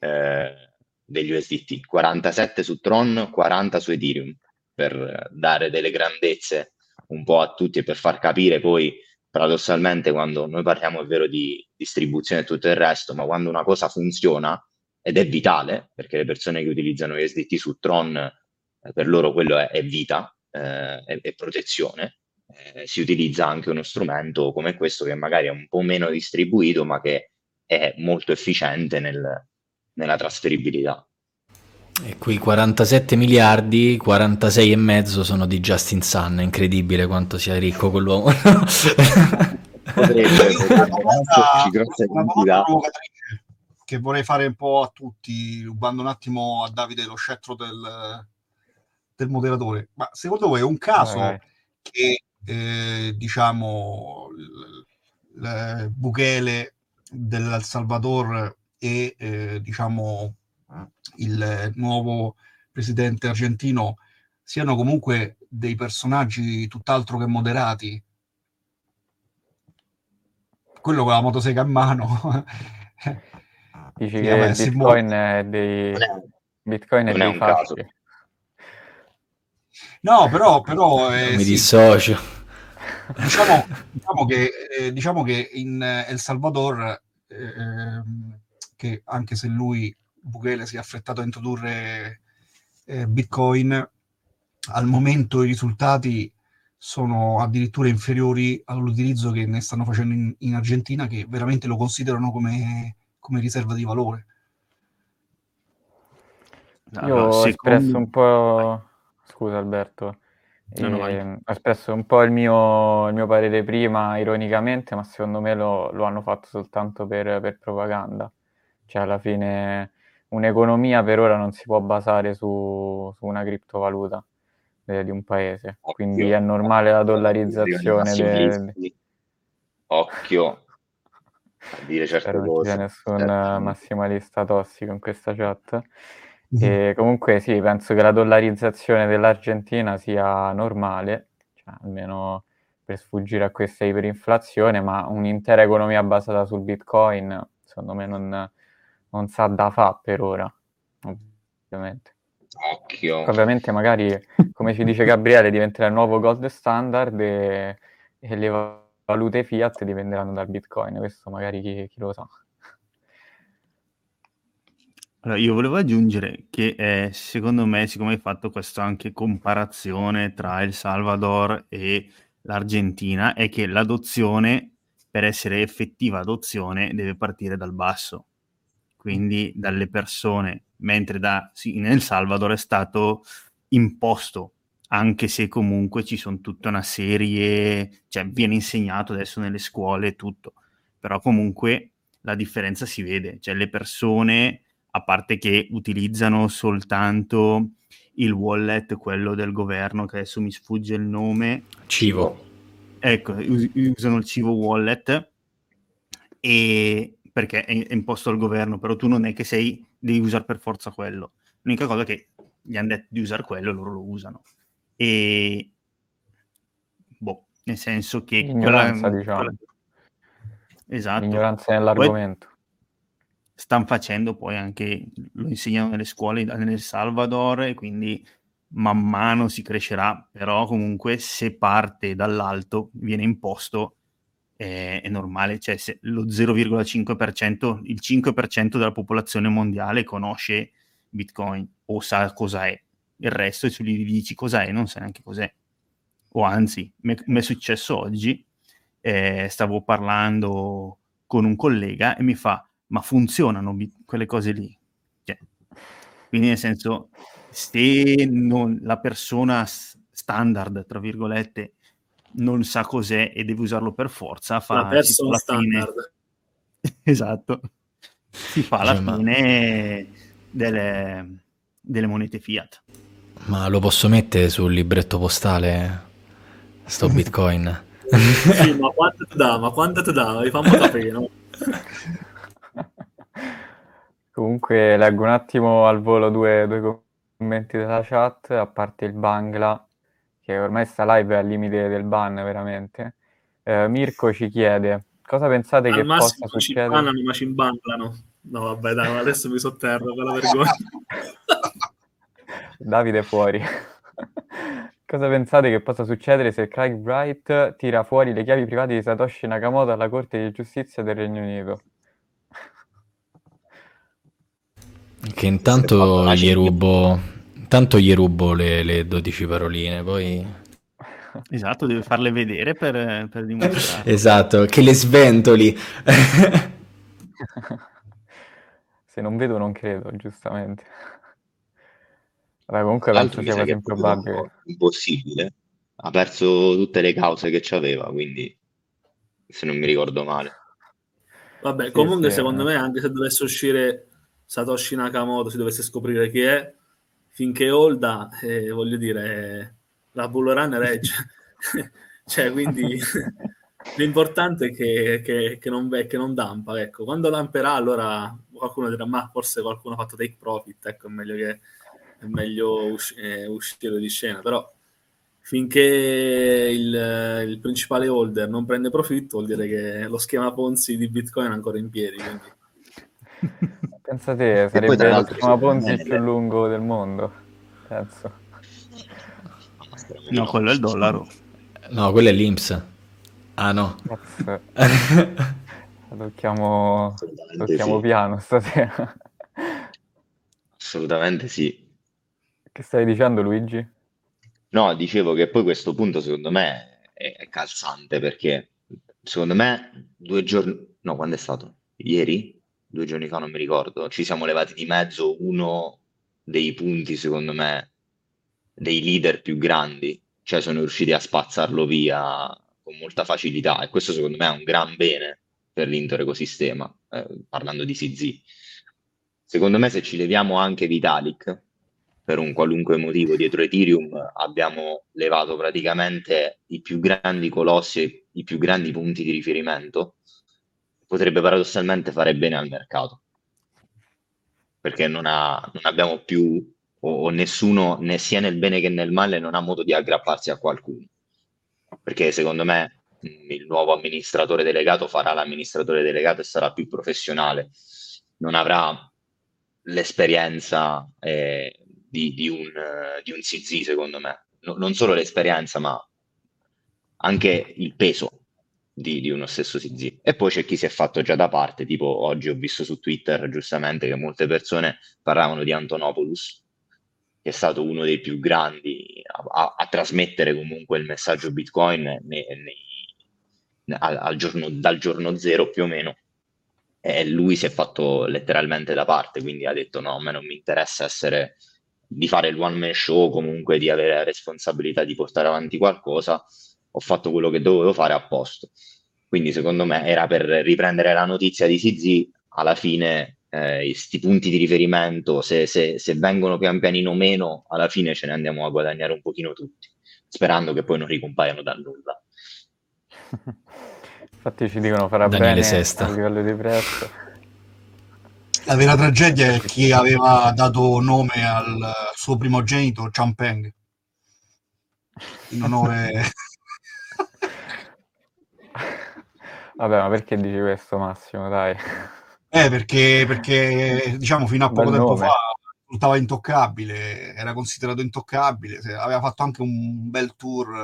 eh, degli USDT, 47 su Tron, 40 su Ethereum, per eh, dare delle grandezze un po' a tutti e per far capire poi paradossalmente quando noi parliamo è vero di distribuzione e tutto il resto, ma quando una cosa funziona ed è vitale, perché le persone che utilizzano USDT su Tron, eh, per loro quello è, è vita, eh, è, è protezione, eh, si utilizza anche uno strumento come questo che magari è un po' meno distribuito, ma che è molto efficiente nel, nella trasferibilità. E qui 47 miliardi, 46 e mezzo sono di Justin Sun, è incredibile quanto sia ricco quell'uomo. Potrebbe, una domanda provocatrice che vorrei fare un po' a tutti, rubando un attimo a Davide lo scettro del, del moderatore. Ma secondo voi è un caso vai. che eh, diciamo l- l- Bukele del Salvador e eh, diciamo il nuovo presidente argentino siano comunque dei personaggi tutt'altro che moderati. Quello con la motosega in mano. Dici che vabbè, Bitcoin è dei, Bitcoin è dei facili. No, però, però eh, mi sì. dissocio. Diciamo, diciamo, che, eh, diciamo che in El Salvador, eh, ehm, che anche se lui Bukele si è affrettato a introdurre eh, Bitcoin, al momento i risultati sono addirittura inferiori all'utilizzo che ne stanno facendo in, in Argentina, che veramente lo considerano come, come riserva di valore. Io ho espresso un po'... Scusa Alberto, no, no, eh, ho espresso un po' il mio, il mio, parere prima ironicamente, ma secondo me lo, lo hanno fatto soltanto per, per propaganda. Cioè alla fine un'economia per ora non si può basare su, su una criptovaluta eh, di un paese, quindi è normale la dollarizzazione. Del... Occhio a dire certe Spero cose. Non c'è nessun certo. massimalista tossico in questa chat. E comunque sì, penso che la dollarizzazione dell'Argentina sia normale, cioè, almeno per sfuggire a questa iperinflazione, ma un'intera economia basata sul Bitcoin, secondo me non, non sa da fa per ora, ovviamente. Occhio. Ovviamente magari, come ci dice Gabriele, diventerà il nuovo gold standard e, e le valute fiat dipenderanno dal Bitcoin, questo magari chi, chi lo sa. Allora, io volevo aggiungere che eh, secondo me, siccome hai fatto questa anche comparazione tra il Salvador e l'Argentina, è che l'adozione, per essere effettiva adozione, deve partire dal basso quindi dalle persone, mentre da, sì, nel Salvador è stato imposto, anche se comunque ci sono tutta una serie, cioè viene insegnato adesso nelle scuole e tutto, però comunque la differenza si vede, cioè le persone, a parte che utilizzano soltanto il wallet, quello del governo, che adesso mi sfugge il nome. Civo. Ecco, usano il Civo Wallet e perché è imposto dal governo, però tu non è che sei, devi usare per forza quello. L'unica cosa è che gli hanno detto di usare quello e loro lo usano. E boh, nel senso che... Ignoranza, quella, diciamo. Quella... Esatto. Ignoranza nell'argomento. stanno facendo poi anche, lo insegnano nelle scuole nel Salvador e quindi man mano si crescerà, però comunque se parte dall'alto viene imposto è, è normale, cioè se lo 0,5%, il 5% della popolazione mondiale conosce Bitcoin o sa cosa è, il resto se gli dici cosa è non sa neanche cos'è. O anzi, mi è successo oggi, eh, stavo parlando con un collega e mi fa, ma funzionano quelle cose lì? Cioè, quindi nel senso, se non, la persona standard, tra virgolette, non sa cos'è e deve usarlo per forza, fa la persona standard. Fine... esatto. Si fa la cioè, fine ma... delle, delle monete fiat. Ma lo posso mettere sul libretto postale sto bitcoin? sì, ma quanto ti dà? Ma quanto ti dà? Fammi capire, no? Comunque leggo un attimo al volo due, due commenti della chat, a parte il Bangla che ormai sta live è al limite del ban veramente. Eh, Mirko ci chiede cosa pensate Al che possa succedere? Ci banano, ma ci imbanglano. No, vabbè, dai, adesso mi sotterro per la vergogna. Davide fuori. cosa pensate che possa succedere se Craig Wright tira fuori le chiavi private di Satoshi Nakamoto alla Corte di Giustizia del Regno Unito? Che intanto gli rubo Tanto gli rubo le, le 12 paroline, poi... Esatto, deve farle vedere per, per dimostrare. esatto, che le sventoli. Se non vedo non credo, giustamente. Vabbè, comunque penso l'altro mi sia quasi improbabile. impossibile. Ha perso tutte le cause che c'aveva, quindi se non mi ricordo male. Vabbè, Sì, comunque sì, secondo eh. me anche se dovesse uscire Satoshi Nakamoto, si dovesse scoprire chi è, finché Holda, eh, voglio dire, la Bull Run regge. cioè, quindi l'importante è che, che- che non, che non dampa, ecco. Quando damperà, allora qualcuno dirà, ma forse qualcuno ha fatto take profit, ecco, è meglio, che, è meglio usci- eh, uscire di scena, però finché il, il principale holder non prende profitto, vuol dire che lo schema Ponzi di Bitcoin è ancora in piedi. Quindi. Pensate, sarebbe l'altro, schema Ponzi più lungo del mondo, penso. No, quello è il dollaro. No, quello è l'Inps. Ah no. Tocchiamo, tocchiamo sì. piano stasera. Assolutamente sì. Che stai dicendo, Luigi? No, dicevo che poi questo punto secondo me è, calzante perché secondo me due giorni, no, quando è stato? Ieri? Due giorni fa non mi ricordo, ci siamo levati di mezzo uno dei punti secondo me dei leader più grandi, cioè sono riusciti a spazzarlo via con molta facilità e questo secondo me è un gran bene per l'intero ecosistema, eh, parlando di CZ. Secondo me se ci leviamo anche Vitalik, per un qualunque motivo dietro Ethereum abbiamo levato praticamente i più grandi colossi i più grandi punti di riferimento, potrebbe paradossalmente fare bene al mercato, perché non, ha- non abbiamo più, o, o nessuno, né sia nel bene che nel male, non ha modo di aggrapparsi a qualcuno, perché secondo me mh, il nuovo amministratore delegato farà l'amministratore delegato e sarà più professionale, non avrà l'esperienza eh, di, di un, eh, di un CZ, secondo me. No- non solo l'esperienza, ma anche il peso di, di uno stesso CZ. E poi c'è chi si è fatto già da parte, tipo oggi ho visto su Twitter giustamente che molte persone parlavano di Antonopoulos, che è stato uno dei più grandi a, a- a trasmettere comunque il messaggio Bitcoin nei- nei- al- al giorno- dal giorno zero più o meno e lui si è fatto letteralmente da parte, quindi ha detto no, a me non mi interessa essere di fare il one man show, comunque di avere la responsabilità di portare avanti qualcosa, ho fatto quello che dovevo fare a posto. Quindi secondo me era per riprendere la notizia di CZ, alla fine eh, questi punti di riferimento, se, se- se vengono pian pianino meno, alla fine ce ne andiamo a guadagnare un pochino tutti, sperando che poi non ricompaiano da nulla. Infatti ci dicono farà Daniele bene Sesta. a livello di prezzo. La vera tragedia è chi aveva dato nome al suo primogenito, Champeng, in onore... Vabbè, ma perché dici questo, Massimo? Dai. Eh, perché, perché diciamo fino a poco Bel tempo nome. fa risultava intoccabile, era considerato intoccabile, aveva fatto anche un bel tour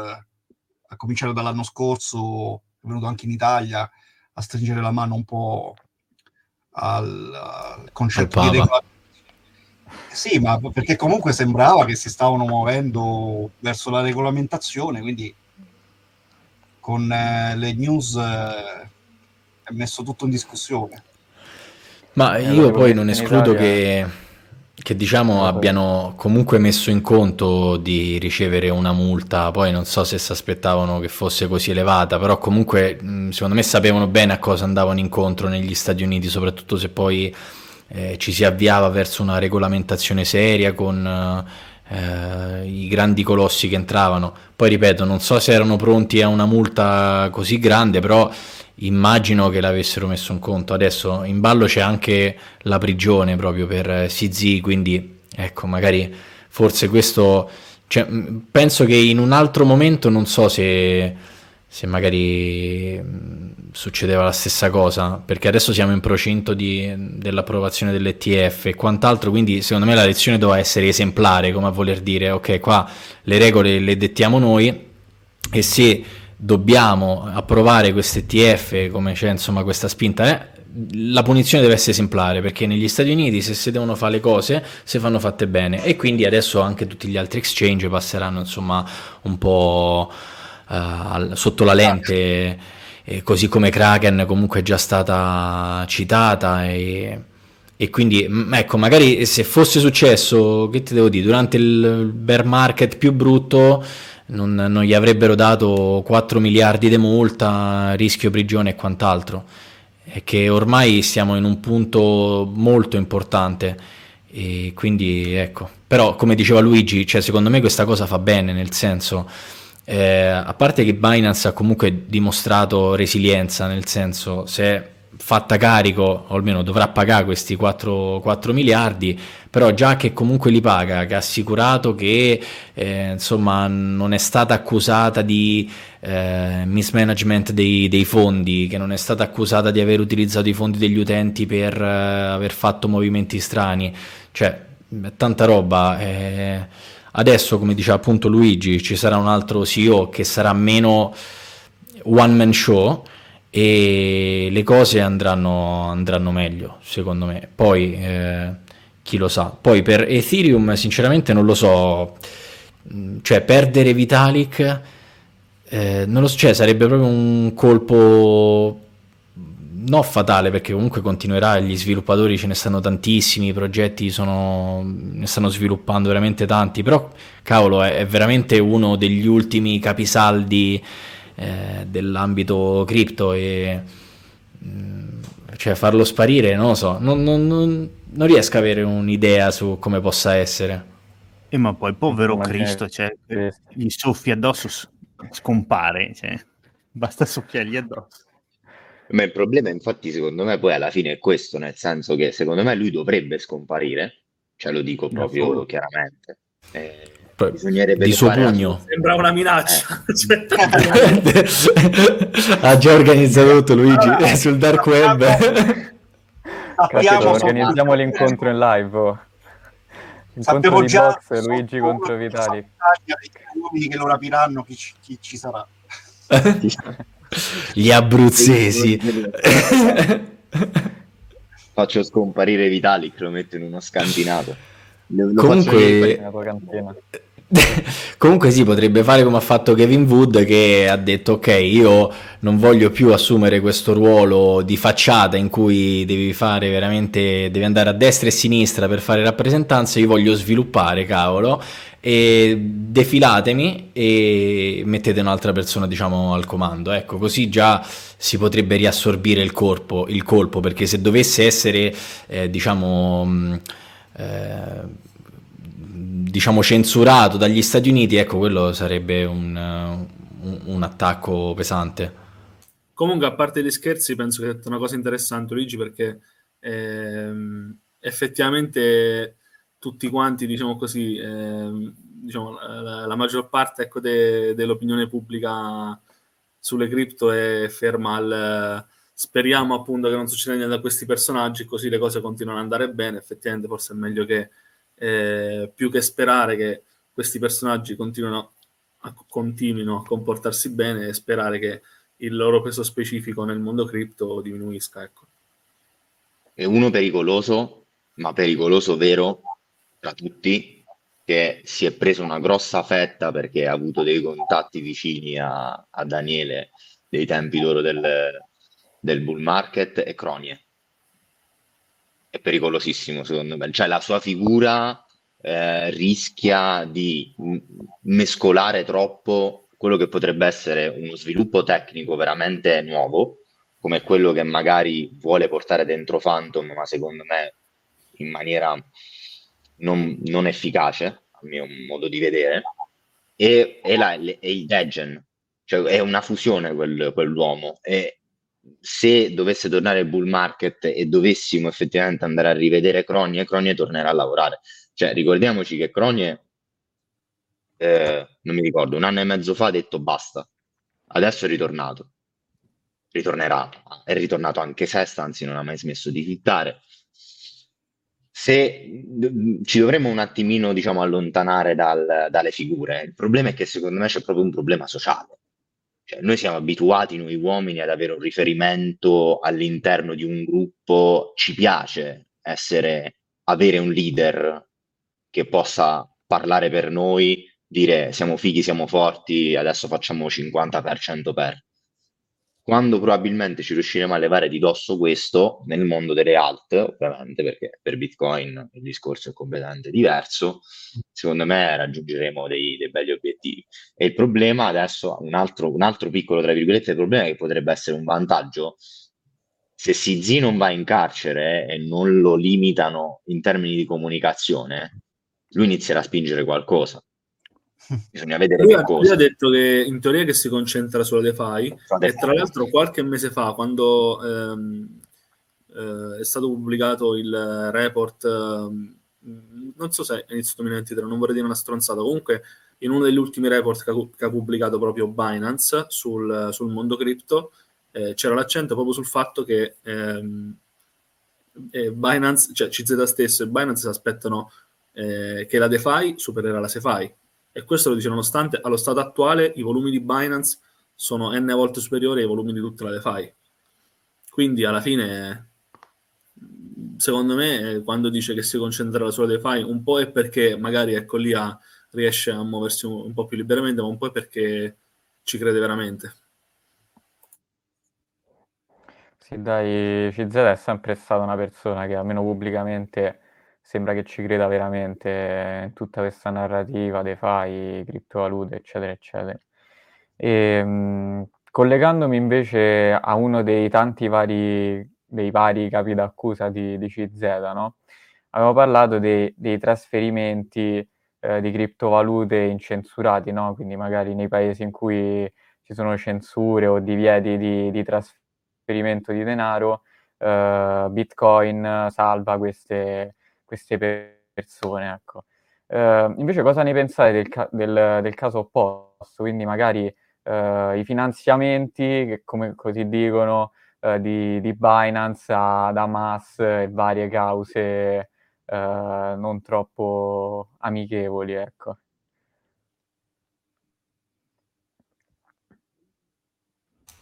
a cominciare dall'anno scorso, è venuto anche in Italia a stringere la mano un po' al, al concetto Al di Papa. regola- Sì, ma perché comunque sembrava che si stavano muovendo verso la regolamentazione, quindi con eh, le news eh, è messo tutto in discussione. Ma Eh, io la poi non escludo Italia- che, che, diciamo Eh, abbiano comunque messo in conto di ricevere una multa, poi non so se si aspettavano che fosse così elevata, però comunque secondo me sapevano bene a cosa andavano incontro negli Stati Uniti, soprattutto se poi eh, ci si avviava verso una regolamentazione seria con eh, i grandi colossi che entravano. Poi ripeto, non so se erano pronti a una multa così grande, però immagino che l'avessero messo in conto. Adesso in ballo c'è anche la prigione proprio per eh, CZ, quindi ecco, magari forse questo... cioè, penso che in un altro momento non so se, se magari mh, succedeva la stessa cosa, perché adesso siamo in procinto di- dell'approvazione dell'ETF e quant'altro, quindi secondo me la lezione doveva essere esemplare, come a voler dire, ok, qua le regole le dettiamo noi e se dobbiamo approvare questo ETF, come c'è insomma questa spinta, eh, la punizione deve essere esemplare perché negli Stati Uniti se si devono fare le cose si fanno fatte bene. E quindi adesso anche tutti gli altri exchange passeranno insomma un po' al, sotto la lente, eh, così come Kraken comunque è già stata citata e, e quindi ecco, magari se fosse successo, che ti devo dire, durante il bear market più brutto non, non gli avrebbero dato 4 miliardi di multa, rischio prigione e quant'altro. È che ormai siamo in un punto molto importante e quindi ecco. Però come diceva Luigi, cioè, secondo me questa cosa fa bene, nel senso... Eh, a parte che Binance ha comunque dimostrato resilienza, nel senso se fatta carico, o almeno dovrà pagare questi 4, 4, miliardi, però già che comunque li paga, che ha assicurato che eh, insomma non è stata accusata di eh, mismanagement dei, dei, fondi, che non è stata accusata di aver utilizzato i fondi degli utenti per eh, aver fatto movimenti strani, cioè tanta roba. Eh. adesso, come diceva appunto Luigi, ci sarà un altro CEO che sarà meno one man show e le cose andranno, andranno meglio, secondo me. Poi, eh, chi lo sa. Poi per Ethereum, sinceramente, non lo so. Mm, cioè, perdere Vitalik, eh, non lo so, cioè, sarebbe proprio un colpo non fatale perché comunque continuerà, gli sviluppatori ce ne stanno tantissimi, i progetti sono, ne stanno sviluppando veramente tanti, però cavolo è, è veramente uno degli ultimi capisaldi eh, dell'ambito cripto e mm, cioè farlo sparire, non lo so, non, non, non, non, riesco a avere un'idea su come possa essere. E eh, ma poi povero ma Cristo, cioè, gli soffi addosso scompare, cioè, basta soffiargli addosso. Ma il problema infatti secondo me poi alla fine è questo, nel senso che secondo me lui dovrebbe scomparire, cioè lo dico proprio chiaramente. Eh, Bisognerebbe di suo pugno. Sembra una minaccia. Eh. Cioè... ha già organizzato tutto Luigi allora, sul dark web. Capito, organizziamo l'incontro in live. Oh. Incontro di già box Luigi contro Vitali. Uomini che lo rapiranno chi, chi ci sarà. Gli abruzzesi. Faccio scomparire Vitalik, lo metto in uno scantinato. Lo, lo Comunque, Comunque sì, potrebbe fare come ha fatto Kevin Wood che ha detto ok, io non voglio più assumere questo ruolo di facciata in cui devi fare veramente, devi andare a destra e sinistra per fare rappresentanza, io voglio sviluppare, cavolo, e defilatemi e mettete un'altra persona diciamo al comando, ecco, così già si potrebbe riassorbire il, corpo, il colpo, perché se dovesse essere, eh, diciamo... Mm, eh, diciamo censurato dagli Stati Uniti, ecco quello sarebbe un, un, un attacco pesante. Comunque, a parte gli scherzi, penso che hai detto una cosa interessante, Luigi, perché ehm, effettivamente tutti quanti, diciamo così, ehm, diciamo, la, la, maggior parte ecco, de, dell'opinione pubblica sulle cripto è ferma al speriamo appunto che non succeda niente da questi personaggi, così le cose continuano ad andare bene. Effettivamente, forse è meglio che eh, più che sperare che questi personaggi continuino a, continuino a comportarsi bene e sperare che il loro peso specifico nel mondo cripto diminuisca. Ecco. È uno pericoloso, ma pericoloso vero tra tutti, che si è preso una grossa fetta perché ha avuto dei contatti vicini a, a Daniele dei tempi d'oro del, del bull market e Cronie è pericolosissimo secondo me, cioè la sua figura eh, rischia di mescolare troppo quello che potrebbe essere uno sviluppo tecnico veramente nuovo, come quello che magari vuole portare dentro Phantom, ma secondo me in maniera non, non efficace, a mio modo di vedere, e, e, la, e il Degen, cioè è una fusione quel, quell'uomo, e se dovesse tornare il bull market e dovessimo effettivamente andare a rivedere Cronie, Cronie tornerà a lavorare. Cioè, ricordiamoci che Cronie, eh, non mi ricordo, un anno e mezzo fa ha detto basta, adesso è ritornato. Ritornerà, è ritornato anche Sesta, anzi non ha mai smesso di fittare. Se ci dovremmo un attimino, diciamo, allontanare dal, dalle figure, il problema è che secondo me c'è proprio un problema sociale cioè, noi siamo abituati, noi uomini, ad avere un riferimento all'interno di un gruppo, ci piace essere, avere un leader che possa parlare per noi, dire siamo fighi, siamo forti, adesso facciamo 50% per. Quando probabilmente ci riusciremo a levare di dosso questo nel mondo delle alt, ovviamente perché per Bitcoin il discorso è completamente diverso, secondo me raggiungeremo dei, dei belli obiettivi. E il problema adesso, un altro, un altro piccolo, tra virgolette, problema che potrebbe essere un vantaggio, se CZ non va in carcere e non lo limitano in termini di comunicazione, lui inizierà a spingere qualcosa. Bisogna vedere Lui, che ha- cosa. lui ha detto che in teoria che si concentra sulla DeFi e tra l'altro qualche mese fa quando ehm, eh, è stato pubblicato il report ehm, non so se è inizio 2023 non vorrei dire una stronzata comunque in uno degli ultimi report che ha, che ha pubblicato proprio Binance sul, sul mondo cripto eh, c'era l'accento proprio sul fatto che ehm, eh, Binance, cioè CZ stesso e Binance si aspettano eh, che la DeFi supererà la SeFi e questo lo dice nonostante allo stato attuale i volumi di Binance sono n volte superiori ai volumi di tutta la DeFi. Quindi alla fine, secondo me, quando dice che si concentrerà sulla DeFi, un po' è perché magari ecco lì a- riesce a muoversi un, un po' più liberamente, ma un po' è perché ci crede veramente. Sì, dai, CZ è sempre stata una persona che almeno pubblicamente sembra che ci creda veramente in tutta questa narrativa, DeFi, criptovalute, eccetera, eccetera. E, mh, collegandomi invece a uno dei tanti vari, dei vari capi d'accusa di, di CZ, no? Avevo parlato dei, dei trasferimenti eh, di criptovalute incensurati, no? Quindi magari nei paesi in cui ci sono censure o divieti di, di trasferimento di denaro, eh, Bitcoin salva queste, queste persone, ecco. Eh, invece cosa ne pensate del, ca- del- del caso opposto? Quindi magari eh, i finanziamenti, che come così dicono, eh, di, di Binance ad Hamas e varie cause eh, non troppo amichevoli, ecco.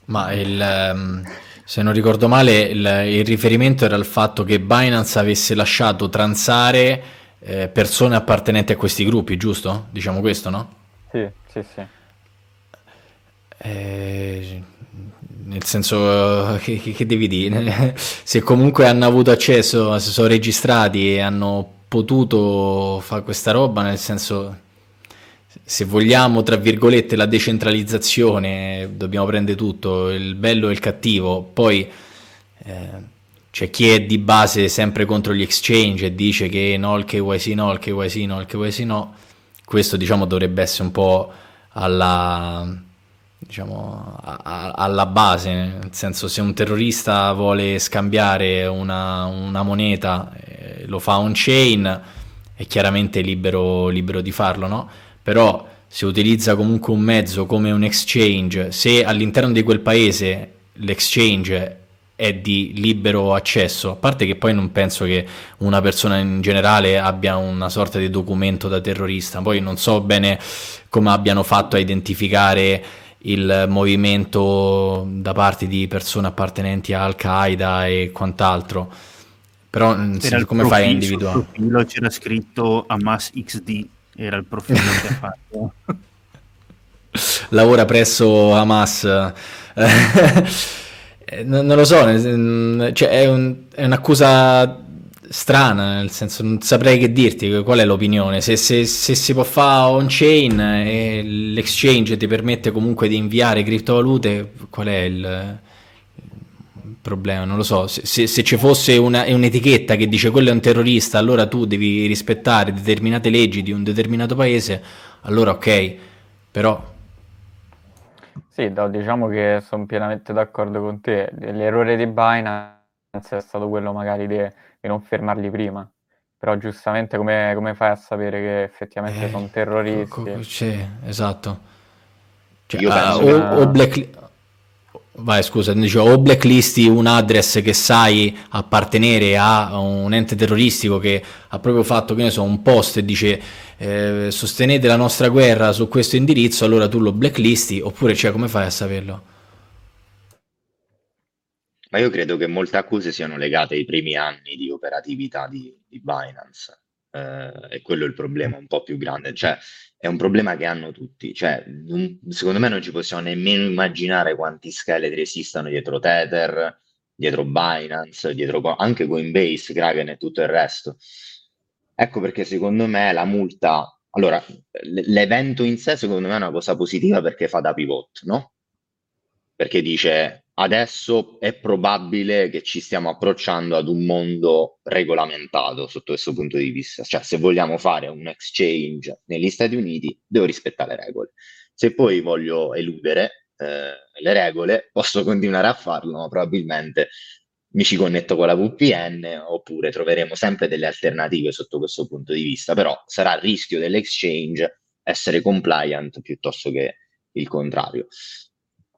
Ma il, ehm, se non ricordo male, il, il riferimento era al fatto che Binance avesse lasciato transare eh, persone appartenenti a questi gruppi, giusto? Diciamo questo, no? Sì, sì, sì. Eh, nel senso, eh, che, che- che devi dire? Se comunque hanno avuto accesso, se sono registrati e hanno potuto fare questa roba, nel senso, se vogliamo, tra virgolette, la decentralizzazione, dobbiamo prendere tutto, il bello e il cattivo. Poi eh, c'è chi è di base sempre contro gli exchange e dice che no, il KYC no, il KYC no, il KYC no. Questo, diciamo, dovrebbe essere un po' alla diciamo, a- a- alla base, nel senso se un terrorista vuole scambiare una, una moneta, eh, lo fa on-chain, è chiaramente libero, libero di farlo, no? Però se utilizza comunque un mezzo come un exchange, se all'interno di quel paese l'exchange è di libero accesso, a parte che poi non penso che una persona in generale abbia una sorta di documento da terrorista, poi non so bene come abbiano fatto a identificare il movimento da parte di persone appartenenti a Al-Qaeda e quant'altro. Però senso, il come fai a individuare? profilo c'era scritto Hamas XD, era il profilo che ha fatto. Lavora presso Hamas. Eh, non, lo so, cioè, è, un- è un'accusa strana, nel senso non saprei che dirti qual è l'opinione. Se, se- se si può fare on-chain e l'exchange ti permette comunque di inviare criptovalute, qual è il problema? Non lo so. Se, se- se ci fosse una- un'etichetta che dice quello è un terrorista, allora tu devi rispettare determinate leggi di un determinato paese, allora ok, però Sì, no, diciamo che sono pienamente d'accordo con te. L'errore di Binance è stato quello magari di, di non fermarli prima. Però giustamente come, come fai a sapere che effettivamente Eh, sono terroristi? sì, esatto. Cioè, Io penso o, o black- Vai, scusa, dicevo, o blacklisti un address che sai appartenere a un ente terroristico che ha proprio fatto, che ne so, un post e dice eh, sostenete la nostra guerra su questo indirizzo, allora tu lo blacklisti, oppure cioè, come fai a saperlo? Ma io credo che molte accuse siano legate ai primi anni di operatività di, di Binance. eh, e quello è il problema un po' più grande, cioè è un problema che hanno tutti, cioè, non- secondo me non ci possiamo nemmeno immaginare quanti scheletri esistano dietro Tether, dietro Binance, dietro anche Coinbase, Kraken e tutto il resto. Ecco perché secondo me la multa, allora, l- l'evento in sé secondo me è una cosa positiva perché fa da pivot, no? Perché dice adesso è probabile che ci stiamo approcciando ad un mondo regolamentato sotto questo punto di vista. Cioè, se vogliamo fare un exchange negli Stati Uniti, devo rispettare le regole. Se poi voglio eludere eh, le regole, posso continuare a farlo, ma probabilmente mi ci connetto con la VPN oppure troveremo sempre delle alternative sotto questo punto di vista, però sarà il rischio dell'exchange essere compliant piuttosto che il contrario.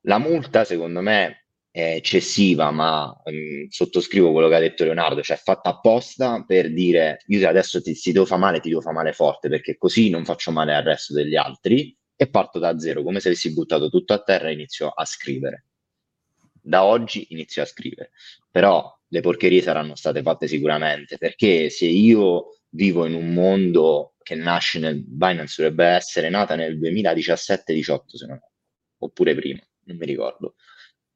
La multa, secondo me, eccessiva, ma mh, sottoscrivo quello che ha detto Leonardo, cioè fatta apposta per dire io adesso ti, ti devo fare male, ti devo fare male forte, perché così non faccio male al resto degli altri e parto da zero, come se avessi buttato tutto a terra e inizio a scrivere. Da oggi inizio a scrivere, però le porcherie saranno state fatte sicuramente, perché se io vivo in un mondo che nasce nel Binance dovrebbe essere nata nel 2017-18, se non oppure prima, non mi ricordo.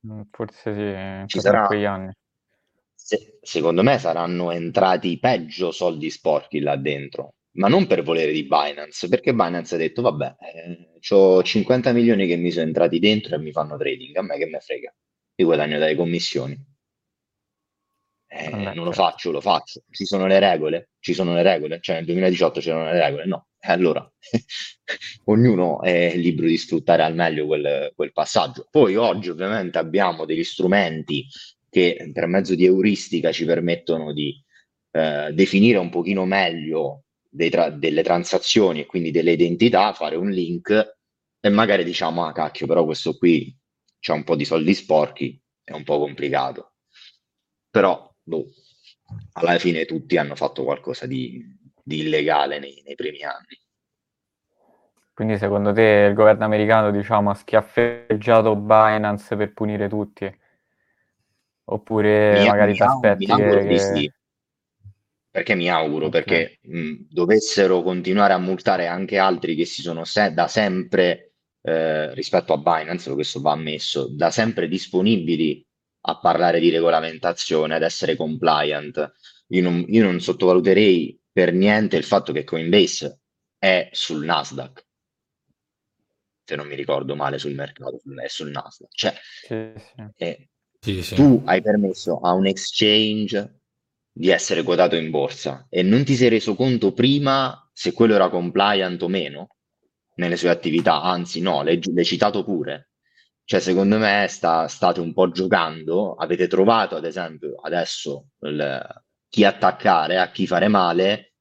Mm, Forse sì, Ci proprio in sarà, quegli anni. se- secondo me saranno entrati peggio soldi sporchi là dentro, ma non per volere di Binance, perché Binance ha detto, vabbè, ho 50 milioni che mi sono entrati dentro e mi fanno trading, a me che me frega, io guadagno dalle commissioni. Eh, Vabbè, non lo certo. faccio, lo faccio. Ci sono le regole? Ci sono le regole? Cioè nel 2018 c'erano le regole? No. E allora ognuno è libero di sfruttare al meglio quel, quel passaggio. Poi oggi ovviamente abbiamo degli strumenti che per mezzo di euristica ci permettono di eh, definire un pochino meglio tra- delle transazioni e quindi delle identità, fare un link e magari diciamo, ah cacchio, però questo qui c'ha un po' di soldi sporchi, è un po' complicato. Però, boh, alla fine tutti hanno fatto qualcosa di, di illegale nei, nei primi anni. Quindi secondo te il governo americano, diciamo, ha schiaffeggiato Binance per punire tutti? Oppure Mi, magari ti aspetti mi auguro che... sì, perché mi auguro, Ok. perché mh, dovessero continuare a multare anche altri che si sono se- da sempre, eh, rispetto a Binance, questo va ammesso, da sempre disponibili a parlare di regolamentazione, ad essere compliant. Io non, io non sottovaluterei per niente il fatto che Coinbase è sul Nasdaq, se non mi ricordo male sul mercato, è sul Nasdaq. Cioè, Sì, sì. eh, Sì, sì. tu hai permesso a un exchange di essere quotato in borsa e non ti sei reso conto prima se quello era compliant o meno nelle sue attività, anzi no, l'hai, l'hai citato pure. Cioè, secondo me sta- state un po' giocando, avete trovato ad esempio adesso il- chi attaccare, a chi fare male,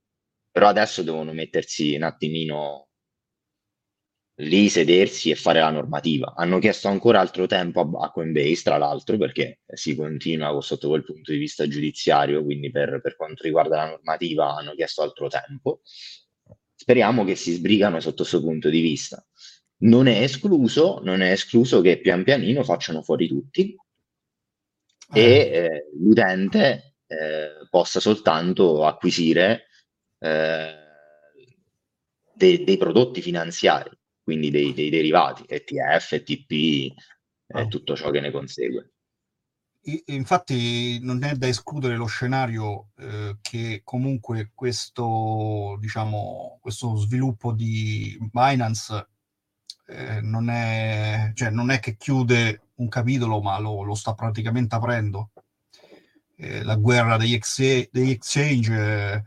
però adesso devono mettersi un attimino lì, sedersi e fare la normativa. Hanno chiesto ancora altro tempo a, Coinbase, tra l'altro, perché si continua sotto quel punto di vista giudiziario, quindi per, per quanto riguarda la normativa hanno chiesto altro tempo. Speriamo che si sbrigano sotto questo punto di vista. Non è escluso, non è escluso che pian pianino facciano fuori tutti e eh, l'utente eh, possa soltanto acquisire eh, de- dei prodotti finanziari, quindi dei, dei derivati, ETF, ETP e Ah. tutto ciò che ne consegue. Infatti non è da escludere lo scenario eh, che comunque questo, diciamo, questo sviluppo di Binance eh, non è, cioè, non è che chiude un capitolo, ma lo, lo sta praticamente aprendo. Eh, la guerra degli, ex- degli exchange eh,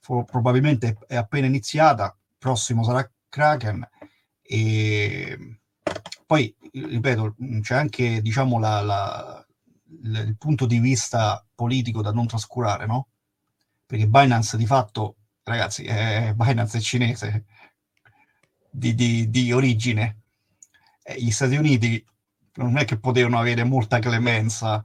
fo- probabilmente è appena iniziata, prossimo sarà Kraken e poi, ripeto, c'è anche diciamo, la- la- il il punto di vista politico da non trascurare, no? Perché Binance di fatto, ragazzi, è, Binance è cinese di, di- di origine. E gli Stati Uniti non è che potevano avere molta clemenza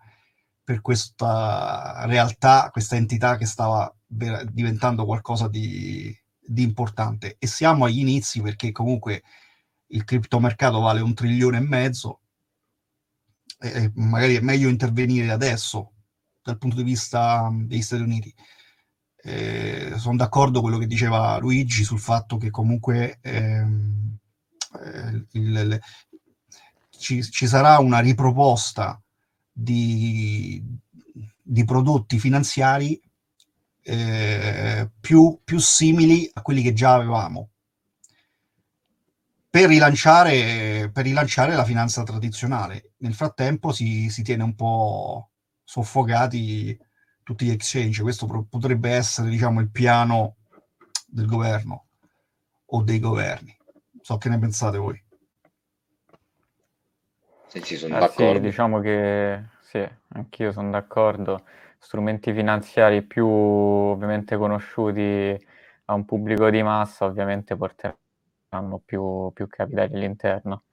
per questa realtà, questa entità che stava diventando qualcosa di, di importante. E siamo agli inizi perché comunque il criptomercato vale un trilione e mezzo e magari è meglio intervenire adesso dal punto di vista degli Stati Uniti. Eh, sono d'accordo con quello che diceva Luigi sul fatto che comunque ehm, eh, il, il, ci, ci, sarà una riproposta di, di prodotti finanziari eh, più, più simili a quelli che già avevamo per rilanciare, per rilanciare la finanza tradizionale. Nel frattempo si, si tiene un po' soffocati tutti gli exchange. Questo pro- potrebbe essere, diciamo, il piano del governo o dei governi. So che ne pensate voi. Sì, sì, sono eh, d'accordo. Sì, diciamo che sì, anch'io sono d'accordo. Strumenti finanziari più ovviamente conosciuti a un pubblico di massa ovviamente porteranno più, più capitali all'interno.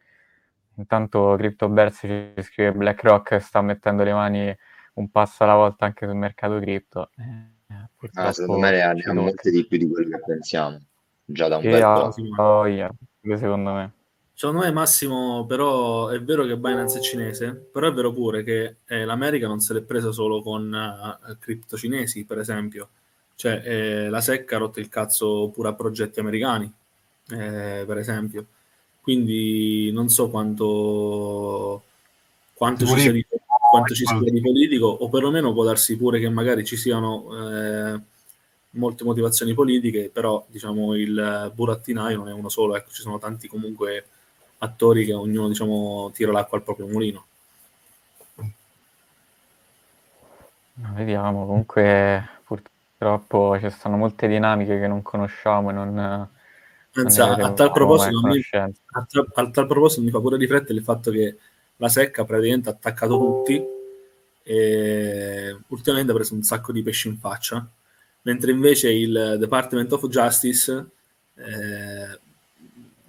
Intanto CryptoBears ci scrive BlackRock sta mettendo le mani un passo alla volta anche sul mercato cripto. Eh, ah, secondo me ne hanno molte di più di quello che pensiamo, già da un bel po'. Oh, yeah. secondo me. Secondo me Massimo, però è vero che Binance è cinese, però è vero pure che eh, l'America non se l'è presa solo con uh, cripto cinesi, per esempio. Cioè, eh, la SEC ha rotto il cazzo pure a progetti americani eh, per esempio. Quindi non so quanto, quanto ci, sia di, quanto ci sia di politico, o perlomeno può darsi pure che magari ci siano eh, molte motivazioni politiche, però diciamo il burattinaio non è uno solo, ecco, ci sono tanti comunque attori che ognuno diciamo, tira l'acqua al proprio mulino. Vediamo, comunque purtroppo ci stanno molte dinamiche che non conosciamo e non, Pensa, a, tal proposito, mi, a, tal, a tal proposito mi fa pure riflettere il fatto che la secca praticamente ha attaccato tutti e ultimamente ha preso un sacco di pesci in faccia, mentre invece il Department of Justice eh,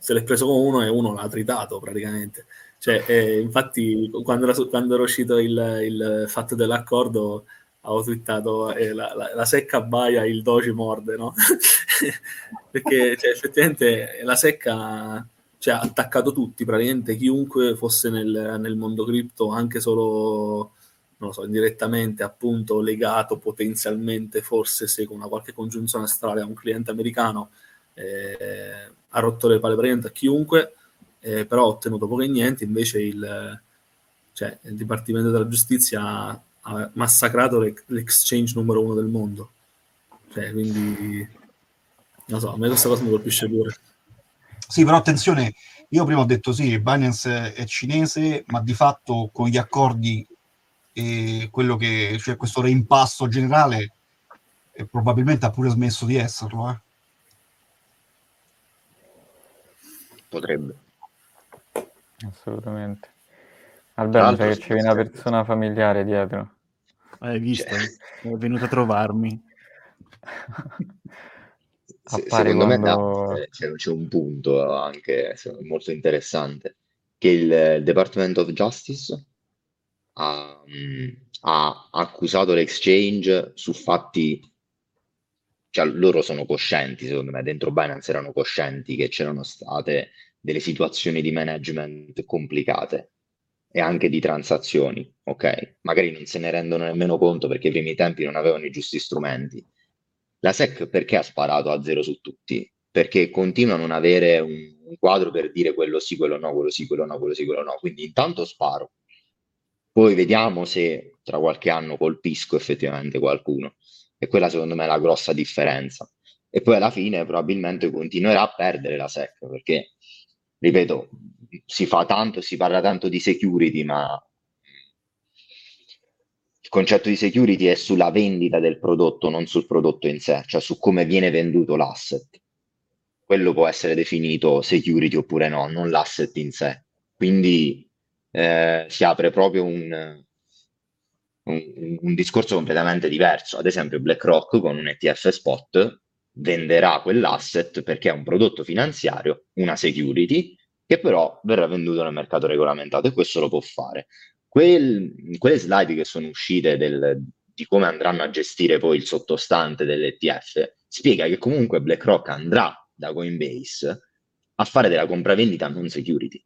se l'è preso con uno e uno l'ha tritato praticamente. Cioè, eh, infatti, quando era, quando era uscito il, il, fatto dell'accordo, avevo twittato eh, la, la, la, secca baia, il doji morde, no? perché cioè, effettivamente la secca cioè, ha attaccato tutti, praticamente chiunque fosse nel, nel mondo cripto, anche solo non lo so, indirettamente appunto legato potenzialmente forse se con una qualche congiunzione astrale a un cliente americano eh, ha rotto le palle praticamente a chiunque eh, però ha ottenuto poco e niente invece il, cioè, il Dipartimento della Giustizia ha massacrato l'exchange numero uno del mondo cioè, quindi non so, a me questa cosa mi colpisce pure. Sì, però attenzione, io prima ho detto sì, Binance è cinese, ma di fatto con gli accordi e quello che, cioè questo reimpasto generale, eh, probabilmente ha pure smesso di esserlo. Eh. Potrebbe. Assolutamente. Alberto, sai che c'è una persona familiare dietro. Hai visto? Cioè... È venuta a trovarmi. Se, secondo quando... me no, eh, c'è, c'è, un punto anche molto interessante, che il Department of Justice ha, mm, ha accusato l'exchange su fatti, cioè loro sono coscienti, secondo me, dentro Binance erano coscienti che c'erano state delle situazioni di management complicate e anche di transazioni, ok? Magari non se ne rendono nemmeno conto perché ai primi tempi non avevano i giusti strumenti la SEC perché ha sparato a zero su tutti? Perché continua a non avere un, un quadro per dire quello sì, quello no, quello sì, quello no, quello sì, quello no. Quindi intanto sparo. Poi vediamo se tra qualche anno colpisco effettivamente qualcuno. E quella secondo me è la grossa differenza. E poi alla fine probabilmente continuerà a perdere la SEC perché, ripeto, si fa tanto, si parla tanto di security, ma concetto di security è sulla vendita del prodotto, non sul prodotto in sé, cioè su come viene venduto l'asset. Quello può essere definito security oppure no, non l'asset in sé. Quindi eh, si apre proprio un, un, un, discorso completamente diverso. Ad esempio, BlackRock con un ETF spot venderà quell'asset perché è un prodotto finanziario, una security, che però verrà venduto nel mercato regolamentato e questo lo può fare. Quel, quelle slide che sono uscite del, di come andranno a gestire poi il sottostante dell'ETF spiega che comunque BlackRock andrà da Coinbase a fare della compravendita non security.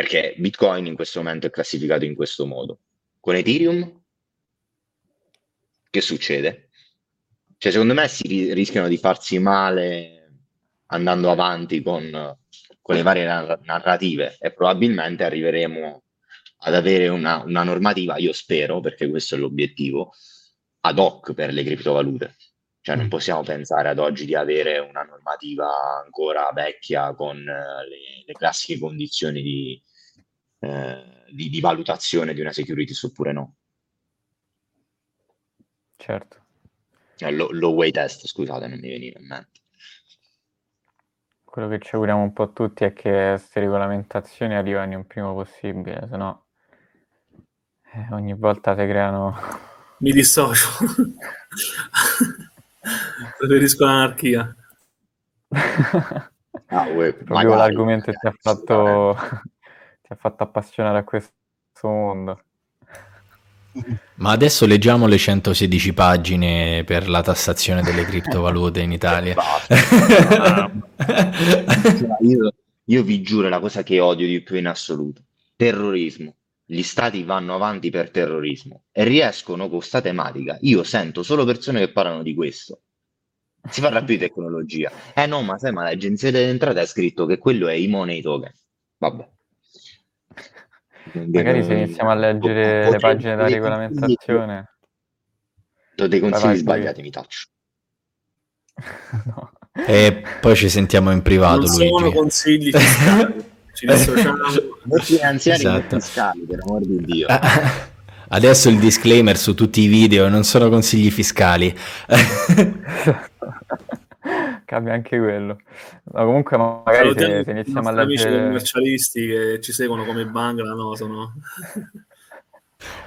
Perché Bitcoin in questo momento è classificato in questo modo. Con Ethereum, che succede? Cioè, secondo me si ri- rischiano di farsi male andando avanti con, con le varie nar- narrative e probabilmente arriveremo ad avere una, una normativa, io spero, perché questo è l'obiettivo, ad hoc per le criptovalute. Cioè non possiamo pensare ad oggi di avere una normativa ancora vecchia con eh, le, le classiche condizioni di, eh, di, di valutazione di una securities oppure no. Certo. Eh, low, low way test, scusate, non mi veniva in mente. Quello che ci auguriamo un po' tutti è che queste regolamentazioni arrivino il prima possibile, se no eh, ogni volta si creano... Mi dissocio. Preferisco l'anarchia. Ah, uè, l'argomento che ti ha fatto. Ti ha fatto appassionare a questo mondo. Ma adesso leggiamo le 116 pagine per la tassazione delle criptovalute in Italia. Io, io vi giuro la cosa che odio di più in assoluto. Terrorismo. Gli stati vanno avanti per terrorismo e riescono con questa tematica. Io sento solo persone che parlano di questo. Si parla più di tecnologia. Eh no, ma sai, ma l'agenzia delle entrate ha scritto che quello è i money token. Vabbè. Magari se iniziamo a leggere le pagine della regolamentazione... Do dei consigli vai, sbagliati, mi taccio. No. E poi ci sentiamo in privato, non sono Luigi. consigli fiscali. Ci dissociamo. Finanziari Esatto. fiscali, per amor di Dio. Adesso il disclaimer su tutti i video non sono consigli fiscali. Cambia anche quello. No, comunque magari se, se i iniziamo a nostri amici leggere... commercialisti che ci seguono come Bangla, no, sono...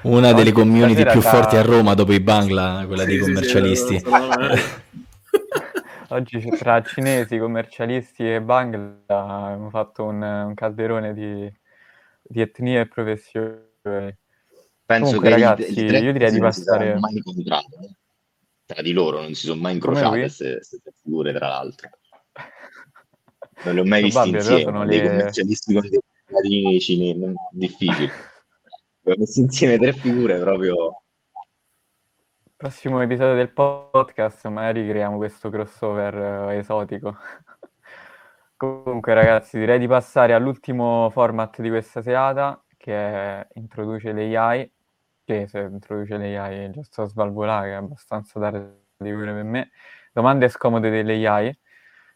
Una Oggi delle community più tra- forti a Roma dopo i Bangla, quella dei Sì, sì, sì, commercialisti. sono- Oggi c'è- tra cinesi, commercialisti e Bangla abbiamo fatto un, un calderone di, di etnie e professioni. Penso Comunque, che ragazzi, i tre io direi di passare- mai eh. Tra di loro non si sono mai incrociate queste figure, tra l'altro. Non le ho mai viste insieme, sono dei le- commercialisti con dei cittadini cinesi, difficili. Ho messo insieme tre figure proprio... Prossimo episodio del podcast, magari creiamo questo crossover eh, esotico. Comunque, ragazzi, direi di passare all'ultimo format di questa serata, che è introduce l'AI, che se introduce l'AI già sto a svalvolare, è abbastanza tardi pure per me. Domande scomode dell'AI.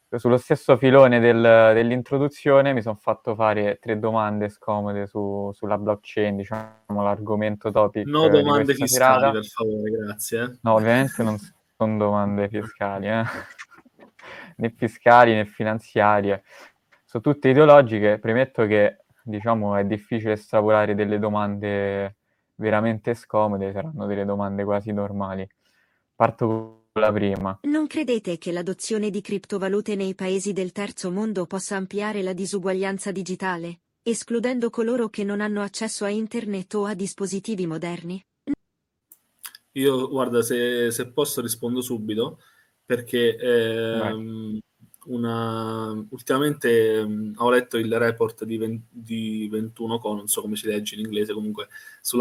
Sullo stesso filone del- dell'introduzione mi sono fatto fare tre domande scomode su- sulla blockchain, diciamo l'argomento topic No di domande fiscali, serata. per favore, grazie. eh. No, ovviamente non sono domande fiscali, eh. né fiscali né finanziarie. Sono tutte ideologiche. Premetto che, diciamo, è difficile estrapolare delle domande veramente scomode, saranno delle domande quasi normali. Parto con la prima. Non credete che l'adozione di criptovalute nei paesi del terzo mondo possa ampliare la disuguaglianza digitale, escludendo coloro che non hanno accesso a internet o a dispositivi moderni? Io, guarda, se, se posso rispondo subito, perché ehm, una- ultimamente ehm, ho letto il report di, 20 di 21co, non so come si legge in inglese, comunque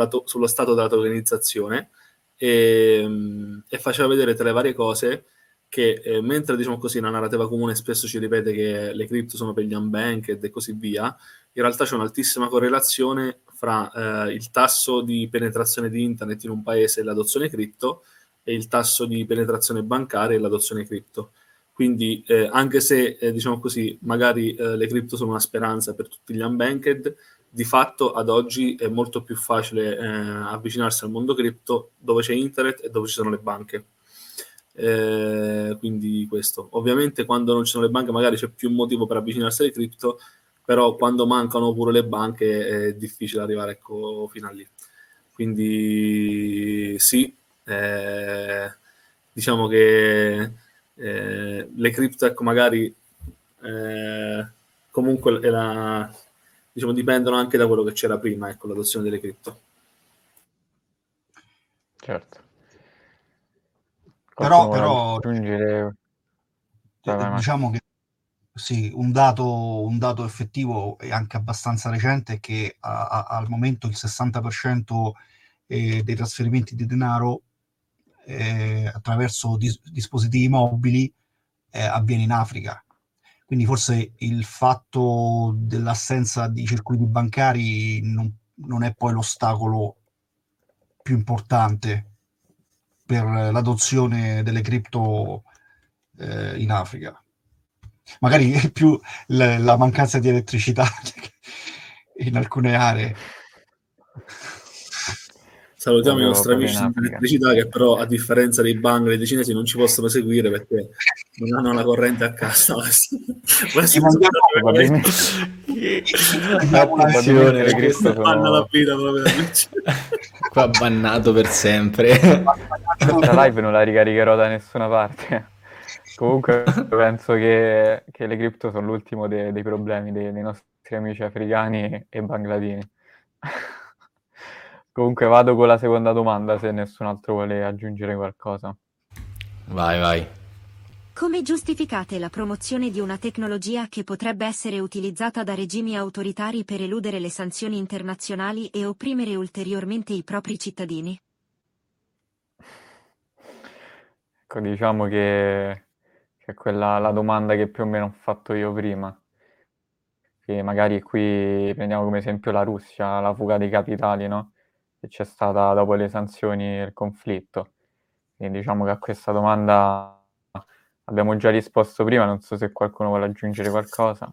to- sullo stato della tokenizzazione e, ehm, e faceva vedere tra le varie cose che eh, mentre diciamo così la narrativa comune spesso ci ripete che le cripto sono per gli unbanked e così via, in realtà c'è un'altissima correlazione fra eh, il tasso di penetrazione di internet in un paese e l'adozione cripto e il tasso di penetrazione bancaria e l'adozione cripto. Quindi eh, anche se, eh, diciamo così, magari eh, le cripto sono una speranza per tutti gli unbanked, di fatto ad oggi è molto più facile eh, avvicinarsi al mondo cripto dove c'è internet e dove ci sono le banche. Eh, quindi questo. Ovviamente quando non ci sono le banche magari c'è più motivo per avvicinarsi alle cripto, però quando mancano pure le banche è difficile arrivare ecco, fino a lì. Quindi sì, eh, diciamo che eh, le cripto ecco, magari eh, comunque è la- diciamo, dipendono anche da quello che c'era prima, ecco, l'adozione delle cripto. Certo. Però- però- aggiungere... Vai. diciamo che sì, un dato, un dato effettivo e anche abbastanza recente è che a- a- al momento il 60% eh, dei trasferimenti di denaro eh, attraverso dis- dispositivi mobili eh, avviene in Africa. Quindi forse il fatto dell'assenza di circuiti bancari non, non è poi l'ostacolo più importante per l'adozione delle cripto eh, in Africa. Magari è più la, la mancanza di elettricità in alcune aree. Salutiamo i nostri amici di elettricità che però a differenza dei bangla dei cinesi non ci possono seguire perché non hanno la corrente a casa. Questo Cristo fanno la vita qua bannato per sempre. La live non la ricaricherò da nessuna parte. Comunque penso che, che le cripto sono l'ultimo dei, dei problemi dei, dei nostri amici africani e bangladini Comunque vado con la seconda domanda se nessun altro vuole aggiungere qualcosa. Vai, vai. Come giustificate la promozione di una tecnologia che potrebbe essere utilizzata da regimi autoritari per eludere le sanzioni internazionali e opprimere ulteriormente i propri cittadini? Ecco, diciamo che, che è quella la domanda che più o meno ho fatto io prima. Che magari qui prendiamo come esempio la Russia, la fuga dei capitali, no? Che c'è stata dopo le sanzioni e il conflitto. Quindi diciamo che a questa domanda abbiamo già risposto prima, non so se qualcuno vuole aggiungere qualcosa.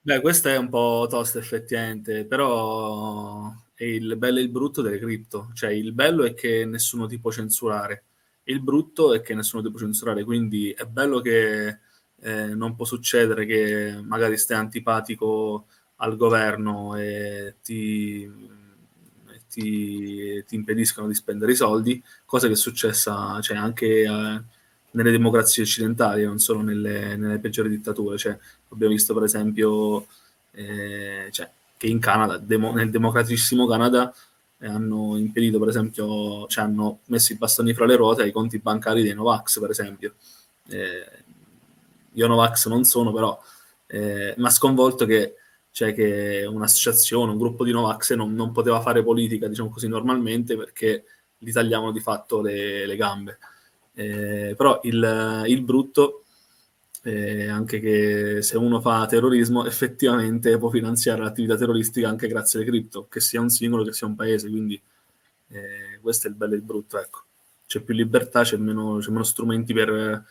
Beh, questa è un po' tosta effettivamente, però è il bello e il brutto delle cripto. Cioè, il bello è che nessuno ti può censurare, il brutto è che nessuno ti può censurare, quindi è bello che eh, non può succedere che magari stai antipatico al governo e ti ti, ti, impediscono di spendere i soldi, cosa che è successa cioè, anche eh, nelle democrazie occidentali, non solo nelle, nelle peggiori dittature. Cioè, abbiamo visto per esempio eh, cioè, che in Canada, demo, nel democraticissimo Canada, eh, hanno impedito, per esempio, cioè, hanno messo i bastoni fra le ruote ai conti bancari dei Novax, per esempio. Eh, io Novax non sono, però eh, mi ha sconvolto che cioè che un'associazione, un gruppo di Novax non, non poteva fare politica, diciamo così, normalmente perché gli tagliavano di fatto le, le gambe. Eh, però il, il brutto è anche che se uno fa terrorismo effettivamente può finanziare l'attività terroristica anche grazie alle cripto, che sia un singolo, che sia un paese, quindi eh, questo è il bello e il brutto, ecco. C'è più libertà, c'è meno, c'è meno strumenti per,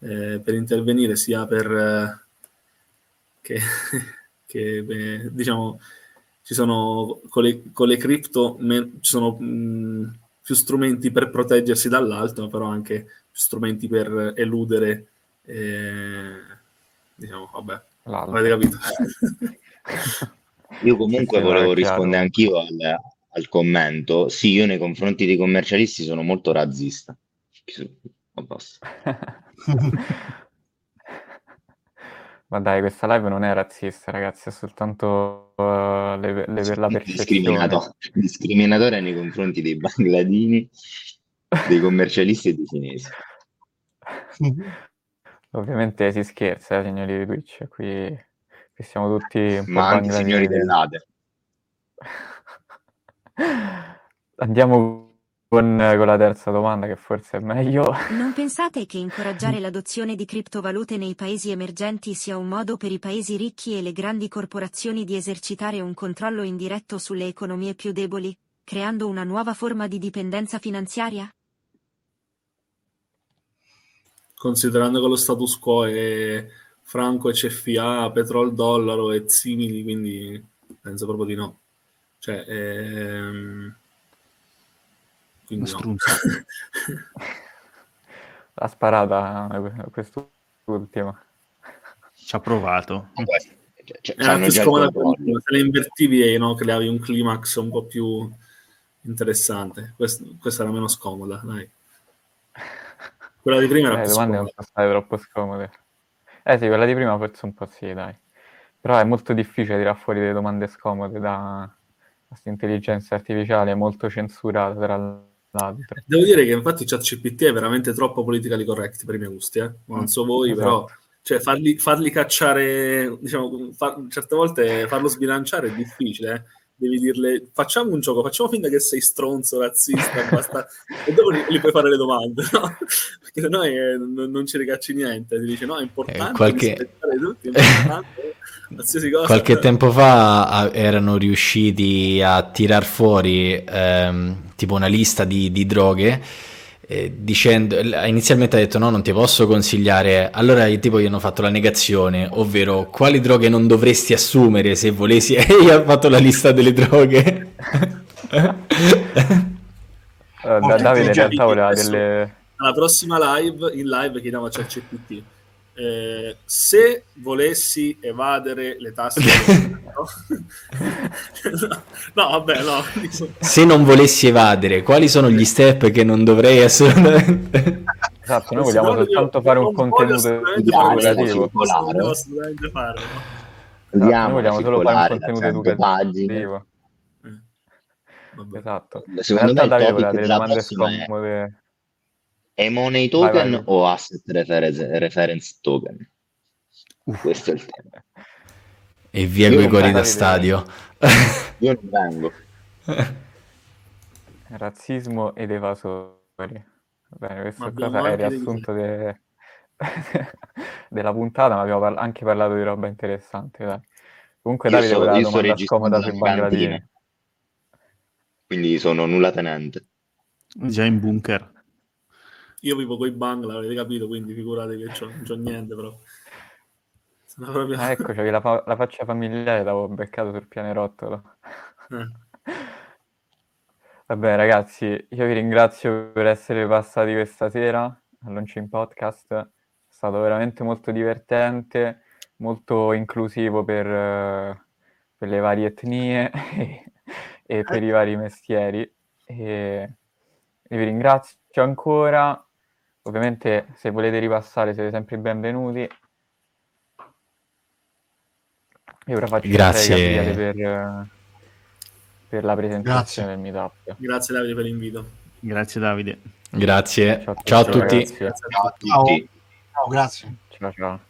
eh, per intervenire, sia per... Eh, che che beh, diciamo ci sono con le, con le cripto me, ci sono mh, più strumenti per proteggersi dall'alto, però anche più strumenti per eludere eh, diciamo vabbè L'altro. avete capito? Io comunque sì, volevo rispondere anch'io al, al commento. Sì io nei confronti dei commercialisti sono molto razzista. Basta Ma dai, questa live non è razzista, ragazzi, è soltanto uh, le, le, per la percezione. Discriminato, discriminatoria nei confronti dei bangladini, dei commercialisti e dei cinesi. Ovviamente si scherza, eh, signori di Twitch, qui, qui siamo tutti un Ma anche signori dell'Ade. Andiamo con, con, la terza domanda che forse è meglio. Non pensate che incoraggiare l'adozione di criptovalute nei paesi emergenti sia un modo per i paesi ricchi e le grandi corporazioni di esercitare un controllo indiretto sulle economie più deboli, creando una nuova forma di dipendenza finanziaria? Considerando che lo status quo è franco e CFA, petrol dollaro e simili, quindi penso proprio di no. Cioè, ehm quindi no. L'ha sparata eh, quest'ultima. Ci ha provato. Cioè, cioè, Era più scomoda se le invertivi e no, creavi un climax un po' più interessante. Questa, questa era meno scomoda, dai. Quella di prima era eh, più domande scomoda. non sono troppo scomode. Eh sì, quella di prima forse un po' sì, dai. Però è molto difficile tirare fuori delle domande scomode da questa intelligenza artificiale molto censurata tra l'altro. Devo dire che infatti ChatGPT è veramente troppo politically correct per i miei gusti, eh? non so voi, esatto. però cioè, farli, farli, cacciare, diciamo, far, certe volte farlo sbilanciare è difficile. Eh? devi dirle facciamo un gioco, facciamo finta che sei stronzo, razzista, basta, e dopo gli, gli puoi fare le domande, no? Perché sennò eh, non, non ci ricacci niente, ti dice no, è importante Eh, qualche- rispettare tutti, è importante, qualsiasi cosa. Qualche tempo fa a- erano riusciti a tirar fuori ehm, tipo una lista di, di droghe eh, dicendo inizialmente ha detto no non ti posso consigliare. Allora io- tipo gli hanno fatto la negazione ovvero quali droghe non dovresti assumere se volessi? E gli ha fatto la lista delle droghe. Eh, Davide in realtà voleva delle... alla prossima live, in live chiediamo a ChatGPT eh, se volessi evadere le tasse no? no vabbè no se non volessi evadere quali sono gli step che non dovrei assolutamente Esatto, noi vogliamo soltanto io fare un contenuto fare educativo. assolutamente farlo no? Esatto, noi vogliamo solo fare un contenuto educativo. Eh, vabbè. Esatto. In Secondo me realtà il Davide topic voleva delle della domande prossima è E-money Vai, token vai. o asset refer- reference token? Questo è il tema. e via Io coi cori da di stadio Io non vengo. Razzismo ed evasori. Va Bene, cosa è il riassunto de- della puntata, ma abbiamo parla- anche parlato di roba interessante. dai. Comunque Io Davide voleva io la sto domanda registrando in. Bangladini. Quindi sono nulla tenente. Già in bunker. Io vivo con i Bangla avete capito quindi figurate che c'ho, non c'ho niente però proprio... Ah, ecco, c'avevi la, fa- la faccia familiare, l'avevo beccato sul pianerottolo. Eh. Vabbè, ragazzi, io vi ringrazio per essere passati questa sera al Launching Podcast. È stato veramente molto divertente, molto inclusivo per, per le varie etnie e per i vari mestieri. E, e vi ringrazio ancora. Ovviamente, se volete ripassare, siete sempre benvenuti. E ora faccio Grazie. per, per la presentazione del meetup. grazie Davide per l'invito Grazie Davide. grazie Ciao a ciao a tutti, ragazzi. grazie a Ciao a tutti Ciao. tutti. Ciao, grazie. Ciao ciao.